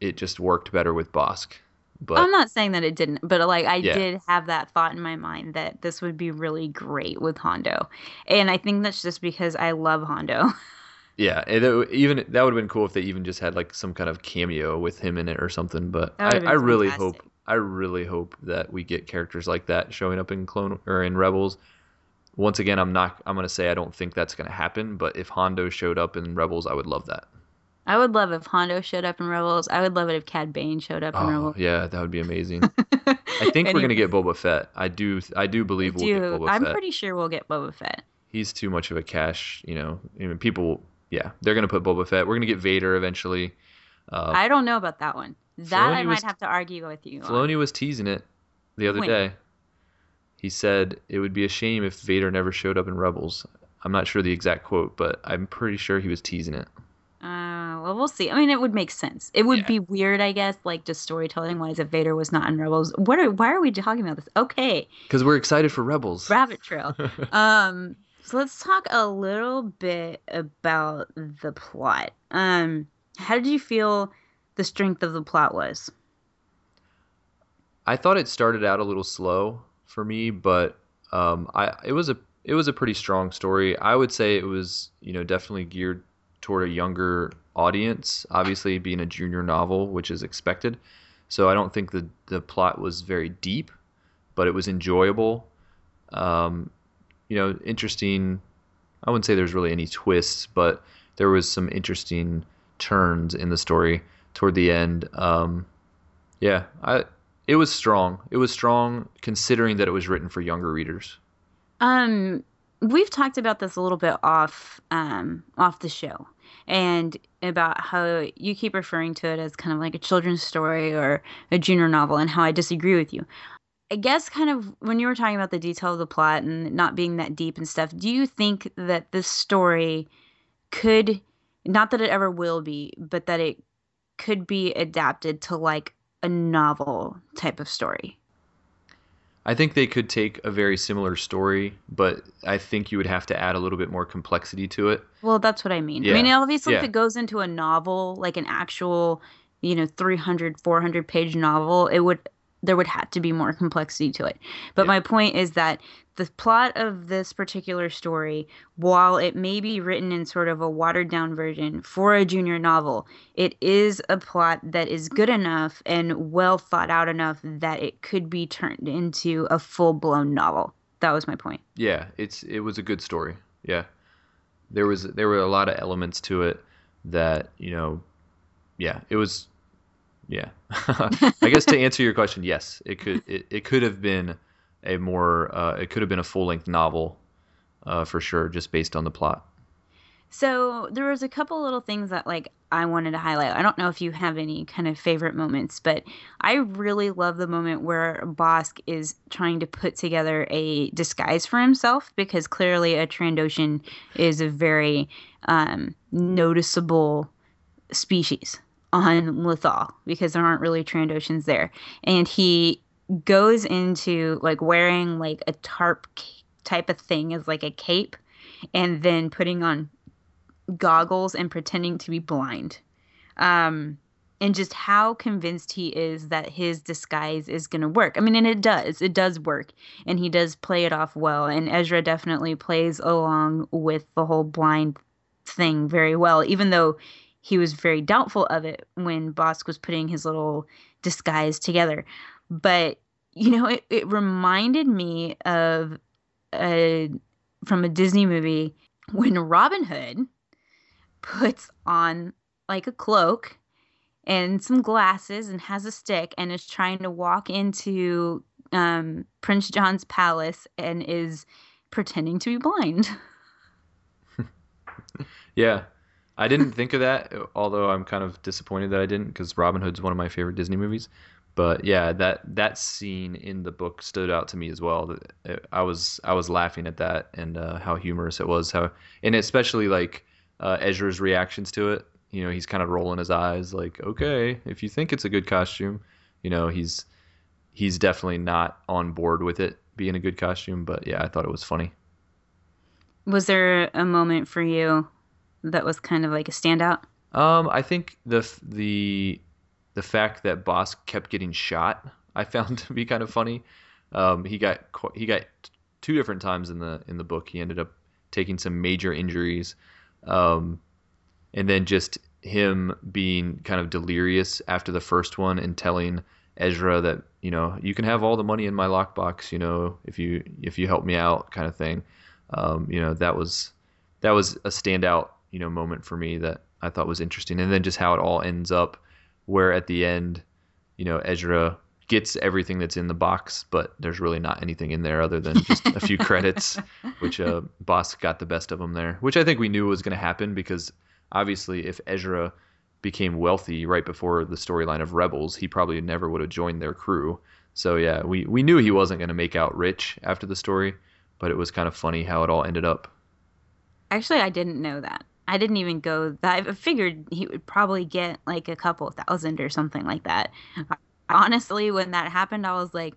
it just worked better with Bossk. But I'm not saying that it didn't, but like I Yeah. did have that thought in my mind that this would be really great with Hondo, and I think that's just because I love Hondo. [LAUGHS] yeah, it, even that would have been cool if they even just had like some kind of cameo with him in it or something. But I, I really fantastic. hope, I really hope that we get characters like that showing up in Clone or in Rebels. Once again, I'm not. I'm gonna say I don't think that's gonna happen. But if Hondo showed up in Rebels, I would love that. I would love if Hondo showed up in Rebels. I would love it if Cad Bane showed up in Oh Rebels. yeah, that would be amazing. [LAUGHS] I think we're gonna get Boba Fett. I do. I do believe we'll get Do Boba I'm Fett. pretty sure we'll get Boba Fett. He's too much of a cash. You know, I mean, people. Yeah, they're gonna put Boba Fett. We're gonna get Vader eventually. Uh, I don't know about that one. That I might was- have to argue with you. on. Filoni was teasing it the other When? day. He said it would be a shame if Vader never showed up in Rebels. I'm not sure the exact quote, but I'm pretty sure he was teasing it. Uh, well, we'll see. I mean, it would make sense. It would Yeah. be weird, I guess, like just storytelling wise, if Vader was not in Rebels. What are? Why are we talking about this? Okay, Because we're excited for Rebels. rabbit trail. [LAUGHS] um, so let's talk a little bit about the plot. Um, how did you feel the strength of the plot was? I thought it started out a little slow for me, but um, I it was a it was a pretty strong story. I would say it was you know definitely geared toward a younger audience. Obviously, being a junior novel, which is expected. So I don't think the the plot was very deep, but it was enjoyable. Um, you know, interesting. I wouldn't say there's really any twists, but there was some interesting turns in the story toward the end. Um, yeah, I it was strong. It was strong considering that it was written for younger readers. Um, we've talked about this a little bit off um off the show and about how you keep referring to it as kind of like a children's story or a junior novel and how I disagree with you. I guess kind of when you were talking about the detail of the plot and not being that deep and stuff, do you think that this story could not that it ever will be, but that it could be adapted to like a novel type of story? I think they could take a very similar story, but I think you would have to add a little bit more complexity to it. Well, that's what I mean. I mean, obviously, if it goes into a novel, like an actual, you know, 300, 400 page novel, it would there would have to be more complexity to it. But Yeah. my point is that the plot of this particular story, while it may be written in sort of a watered down version for a junior novel, it is a plot that is good enough and well thought out enough that it could be turned into a full blown novel. That was my point. Yeah, it's it was a good story. Yeah. There was there were a lot of elements to it that, you know, yeah, it was yeah. [LAUGHS] I guess to answer your question, yes, it could it, it could have been a more uh, it could have been a full-length novel uh, for sure just based on the plot. So there was a couple little things that like I wanted to highlight. I don't know if you have any kind of favorite moments, but I really love the moment where Bossk is trying to put together a disguise for himself because clearly a Trandoshan is a very um, noticeable species on Lothal because there aren't really Trandoshans there. And he goes into like wearing like a tarp type of thing as like a cape and then putting on goggles and pretending to be blind. Um, and just how convinced he is that his disguise is going to work. I mean, and it does. It does work. And he does play it off well. And Ezra definitely plays along with the whole blind thing very well, even though he was very doubtful of it when Bossk was putting his little disguise together. But, you know, it, it reminded me of a, from a Disney movie when Robin Hood puts on like a cloak and some glasses and has a stick and is trying to walk into um, Prince John's palace and is pretending to be blind. [LAUGHS] yeah. I didn't think of that, although I'm kind of disappointed that I didn't because Robin Hood's one of my favorite Disney movies. But yeah, that that scene in the book stood out to me as well. I was I was laughing at that and uh, how humorous it was. How and especially like uh, Ezra's reactions to it. You know, he's kind of rolling his eyes, like, okay, if you think it's a good costume, you know, he's he's definitely not on board with it being a good costume. But yeah, I thought it was funny. Was there a moment for you that was kind of like a standout? Um, I think the the the fact that Bossk kept getting shot, I found [LAUGHS] to be kind of funny. Um, he got he got two different times in the in the book. He ended up taking some major injuries. Um, and then just him being kind of delirious after the first one and telling Ezra that you know you can have all the money in my lockbox, you know, if you if you help me out, kind of thing. Um, you know that was that was a standout you know moment for me that I thought was interesting, and then just how it all ends up, where at the end, you know, Ezra gets everything that's in the box, but there's really not anything in there other than just a few [LAUGHS] credits, which uh, Bossk got the best of them there, which I think we knew was going to happen because obviously if Ezra became wealthy right before the storyline of Rebels, he probably never would have joined their crew. So yeah, we, we knew he wasn't going to make out rich after the story, but it was kind of funny how it all ended up. Actually, I didn't know that. I didn't even go that. I figured he would probably get like a couple thousand or something like that honestly, when that happened, I was like,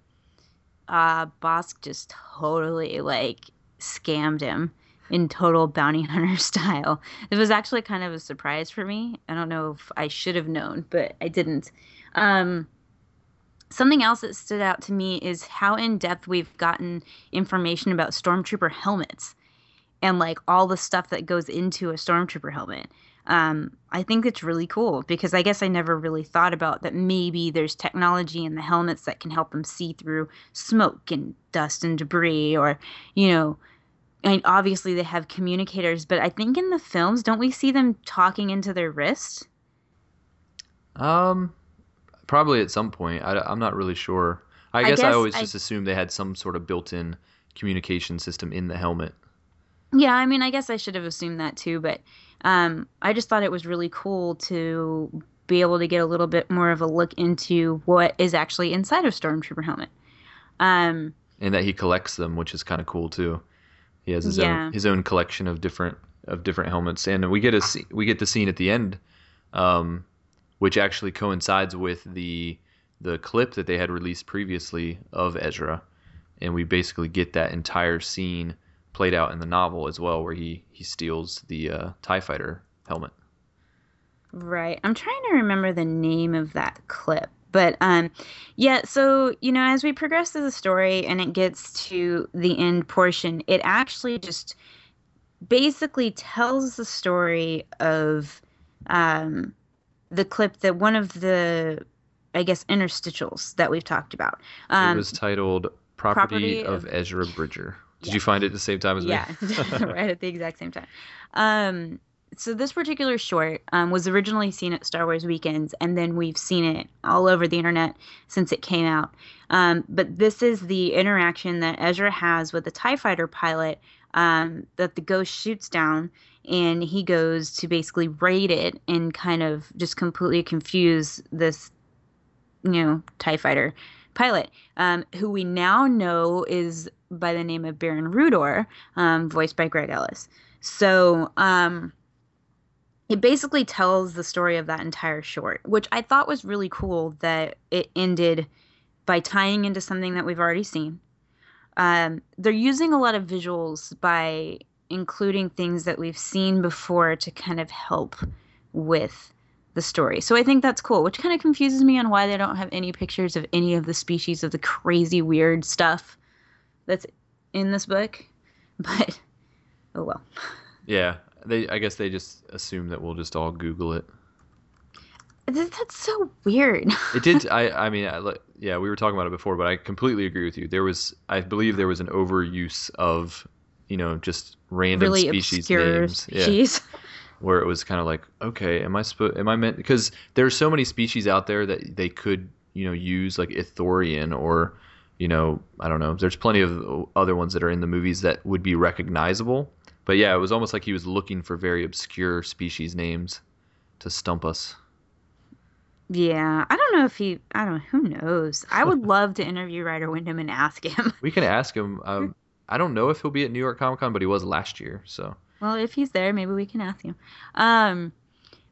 uh, Bossk just totally like scammed him in total bounty [LAUGHS] hunter style. It was actually kind of a surprise for me. I don't know if I should have known, but I didn't. Um, something else that stood out to me is how in depth we've gotten information about stormtrooper helmets and like all the stuff that goes into a stormtrooper helmet um, I think it's really cool because I guess I never really thought about that maybe there's technology in the helmets that can help them see through smoke and dust and debris, or, you know, I mean, obviously they have communicators, but I think in the films, don't we see them talking into their wrist? Um, probably at some point. I, am not really sure. I, I guess, guess, I always I, just assumed they had some sort of built-in communication system in the helmet. Yeah, I mean, I guess I should have assumed that too, but um, I just thought it was really cool to be able to get a little bit more of a look into what is actually inside of Stormtrooper helmet. Um, and that he collects them, which is kind of cool too. He has his yeah. own his own collection of different of different helmets, and we get a we get the scene at the end, um, which actually coincides with the the clip that they had released previously of Ezra, and we basically get that entire scene played out in the novel as well, where he he steals the uh, Tie Fighter helmet. Right. I'm trying to remember the name of that clip. But um, yeah, so you know, as we progress through the story and it gets to the end portion, it actually just basically tells the story of um, the clip that one of the, I guess, interstitials that we've talked about. Um, it was titled "Property, Property of, of Ezra Bridger." Did yeah. you find it at the same time as yeah, me? Yeah, [LAUGHS] right at the exact same time. Um, so this particular short um, was originally seen at Star Wars Weekends, and then we've seen it all over the internet since it came out. Um, but this is the interaction that Ezra has with the Tie Fighter pilot um, that the ghost shoots down, and he goes to basically raid it and kind of just completely confuse this, you know, Tie Fighter pilot, um, who we now know is by the name of Baron Rudor, um, voiced by Greg Ellis. So um, it basically tells the story of that entire short, which I thought was really cool that it ended by tying into something that we've already seen. Um, they're using a lot of visuals by including things that we've seen before to kind of help with the story. So I think that's cool, which kind of confuses me on why they don't have any pictures of any of the species of the crazy weird stuff that's in this book. [LAUGHS] But oh well. Yeah, they. I guess they just assume that we'll just all Google it. That's so weird. it did. [LAUGHS] I. I mean, I, yeah, we were talking about it before, but I completely agree with you. There was, I believe, there was an overuse of, you know, just random really species obscure names. species. Yeah. [LAUGHS] Where it was kind of like, okay, am I supposed? Am I meant? Because there's so many species out there that they could, you know, use like Ithorian or, you know, I don't know. There's plenty of other ones that are in the movies that would be recognizable. But yeah, it was almost like he was looking for very obscure species names to stump us. Yeah, I don't know if he. I don't. Who knows? I would [LAUGHS] love to interview Ryder Wyndham and ask him. We can ask him. [LAUGHS] Um, I don't know if he'll be at New York Comic Con, but he was last year. So Well, if he's there, maybe we can ask him. Um,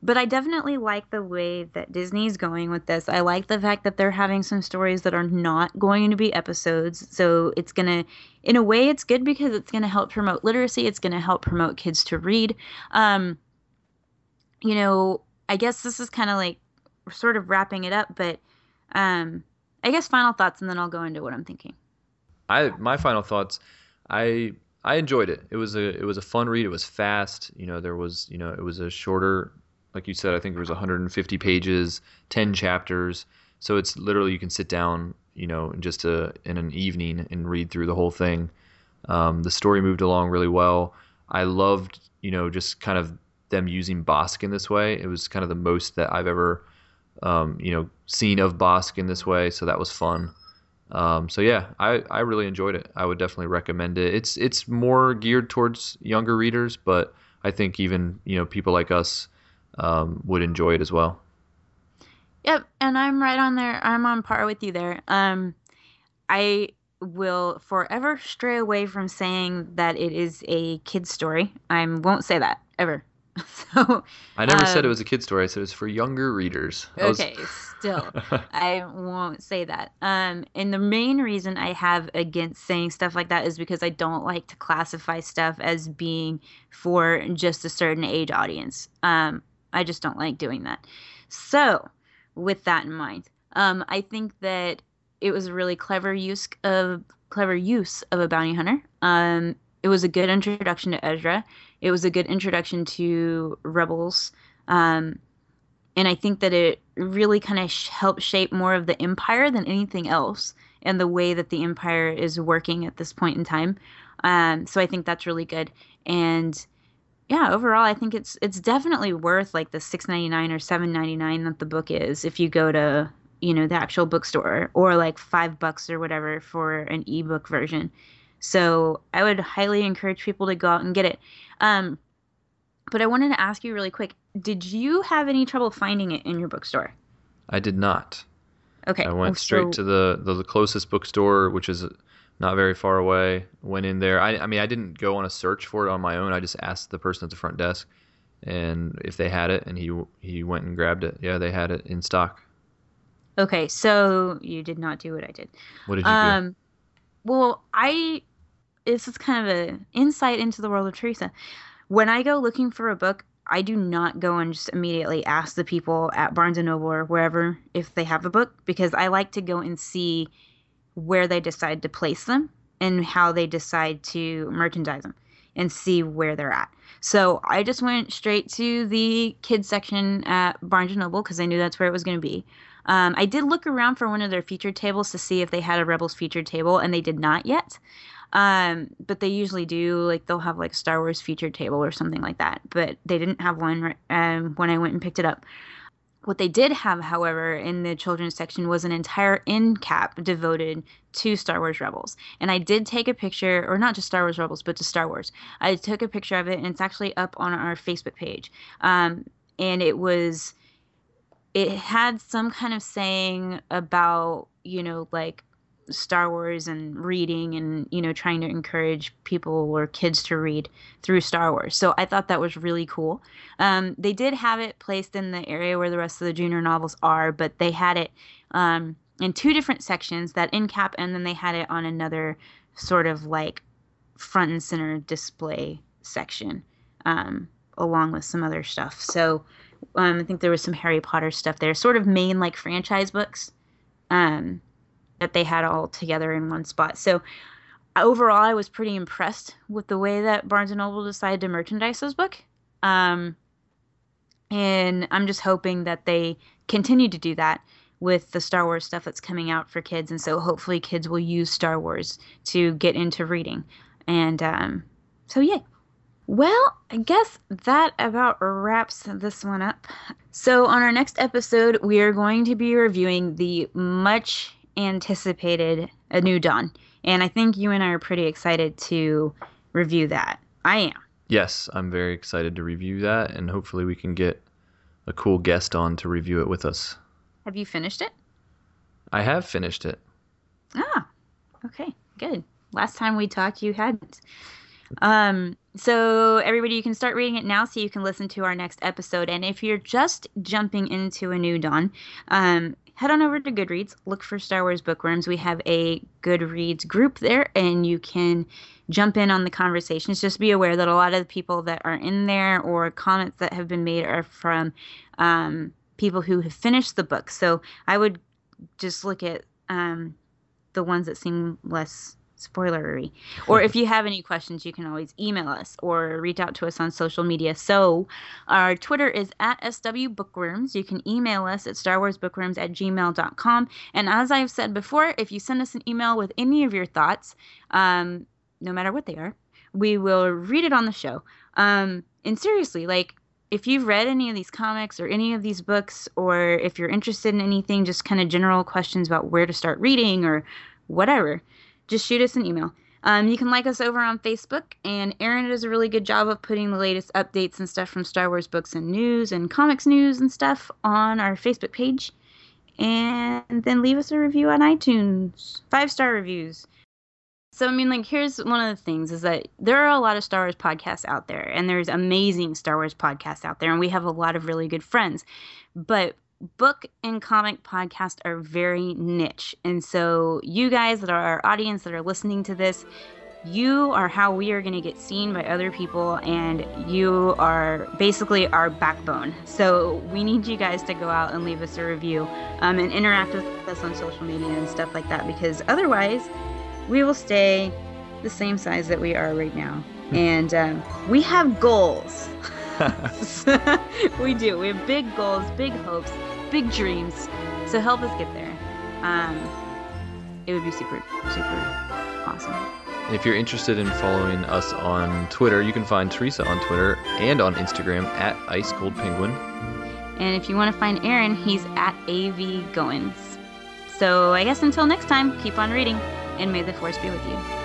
but I definitely like the way that Disney's going with this. I like the fact that they're having some stories that are not going to be episodes. So it's going to, in a way, it's good because it's going to help promote literacy. It's going to help promote kids to read. Um, you know, I guess this is kind of like sort of wrapping it up, but um, I guess final thoughts and then I'll go into what I'm thinking. I my final thoughts. I I enjoyed it. It was a it was a fun read. It was fast. You know, there was you know it was a shorter, like you said. I think there was 150 pages, 10 chapters. So it's literally you can sit down, you know, in just a in an evening and read through the whole thing. Um, the story moved along really well. I loved, you know, just kind of them using Bossk in this way. It was kind of the most that I've ever, um, you know, seen of Bossk in this way. So that was fun. Um, so yeah, I, I really enjoyed it. I would definitely recommend it. It's it's more geared towards younger readers, but I think even you know people like us um, would enjoy it as well. Yep, and I'm right on there. I'm on par with you there. Um, I will forever stray away from saying that it is a kid story. I won't say that ever. [LAUGHS] So I never said it um, was a kid story. I said it was for younger readers. I was- Okay, still, [LAUGHS] I won't say that. Um, and the main reason I have against saying stuff like that is because I don't like to classify stuff as being for just a certain age audience. Um, I just don't like doing that. So, with that in mind, um, I think that it was a really clever use of clever use of a bounty hunter. Um, it was a good introduction to Ezra. It was a good introduction to Rebels. Um, and I think that it really kind of sh- helped shape more of the Empire than anything else, and the way that the Empire is working at this point in time. Um, so I think that's really good. And yeah, overall, I think it's it's definitely worth like the six ninety nine or seven ninety nine that the book is if you go to you know the actual bookstore or like five bucks or whatever for an ebook version. So I would highly encourage people to go out and get it. Um, but I wanted to ask you really quick: Did you have any trouble finding it in your bookstore? I did not. Okay, I went straight so- to the, the the closest bookstore, which is not very far away. Went in there. I I mean I didn't go on a search for it on my own. I just asked the person at the front desk, and if they had it, and he he went and grabbed it. Yeah, they had it in stock. Okay, so you did not do what I did. What did you do? Um, well, I this is kind of an insight into the world of Teresa. When I go looking for a book, I do not go and just immediately ask the people at Barnes and Noble or wherever if they have a book because I like to go and see where they decide to place them and how they decide to merchandise them and see where they're at. So I just went straight to the kids section at Barnes and Noble because I knew that's where it was going to be. Um, I did look around for one of their featured tables to see if they had a Rebels featured table, and they did not yet. Um, but they usually do. Like they'll have like a Star Wars featured table or something like that. But they didn't have one um, when I went and picked it up. What they did have, however, in the children's section was an entire end cap devoted to Star Wars Rebels. And I did take a picture, or not just Star Wars Rebels, but to Star Wars. I took a picture of it, and it's actually up on our Facebook page. Um, and it was, it had some kind of saying about, you know, like Star Wars and reading and you know trying to encourage people or kids to read through Star Wars. So I thought that was really cool. Um, they did have it placed in the area where the rest of the junior novels are, but they had it um, in two different sections, that end cap, and then they had it on another sort of like front and center display section, um, along with some other stuff. So um, I think there was some Harry Potter stuff there, sort of main like franchise books. Um, that they had all together in one spot. So overall, I was pretty impressed with the way that Barnes and Noble decided to merchandise this book. Um, and I'm just hoping that they continue to do that with the Star Wars stuff that's coming out for kids. And so hopefully kids will use Star Wars to get into reading. And um, so, yeah. Well, I guess that about wraps this one up. So, on our next episode, we are going to be reviewing the much anticipated A New Dawn. And I think you and I are pretty excited to review that. I am. Yes, I'm very excited to review that, and hopefully we can get a cool guest on to review it with us. Have you finished it? I have finished it. Ah, okay, good. Last time we talked, you hadn't. Um, so everybody, you can start reading it now, so you can listen to our next episode. And if you're just jumping into a new dawn, um, head on over to Goodreads, look for Star Wars Bookworms. We have a Goodreads group there, and you can jump in on the conversations. Just be aware that a lot of the people that are in there or comments that have been made are from um, people who have finished the book. So I would just look at um, the ones that seem less spoilery. Or if you have any questions, you can always email us or reach out to us on social media. So our Twitter is at SW Bookworms. You can email us at starwarsbookworms at gmail.com. And as I've said before, if you send us an email with any of your thoughts, um, no matter what they are, we will read it on the show. Um, and seriously, like, if you've read any of these comics or any of these books, or if you're interested in anything, just kind of general questions about where to start reading or whatever, just shoot us an email. Um, you can like us over on Facebook, and Aaron does a really good job of putting the latest updates and stuff from Star Wars books and news and comics news and stuff on our Facebook page. And then leave us a review on iTunes. Five star reviews. So, I mean, like, here's one of the things is that there are a lot of Star Wars podcasts out there, and there's amazing Star Wars podcasts out there, and we have a lot of really good friends. But book and comic podcasts are very niche. And so, you guys that are our audience that are listening to this, you are how we are going to get seen by other people, and you are basically our backbone. So, we need you guys to go out and leave us a review um, and interact with us on social media and stuff like that because otherwise, we will stay the same size that we are right now. And um, we have goals. [LAUGHS] [LAUGHS] we do. We have big goals, big hopes, big dreams. So help us get there. Um, it would be super, super awesome. If you're interested in following us on Twitter, you can find Teresa on Twitter and on Instagram at Ice Cold Penguin. And if you want to find Aaron, he's at AV Goins. So I guess until next time, keep on reading, and may the force be with you.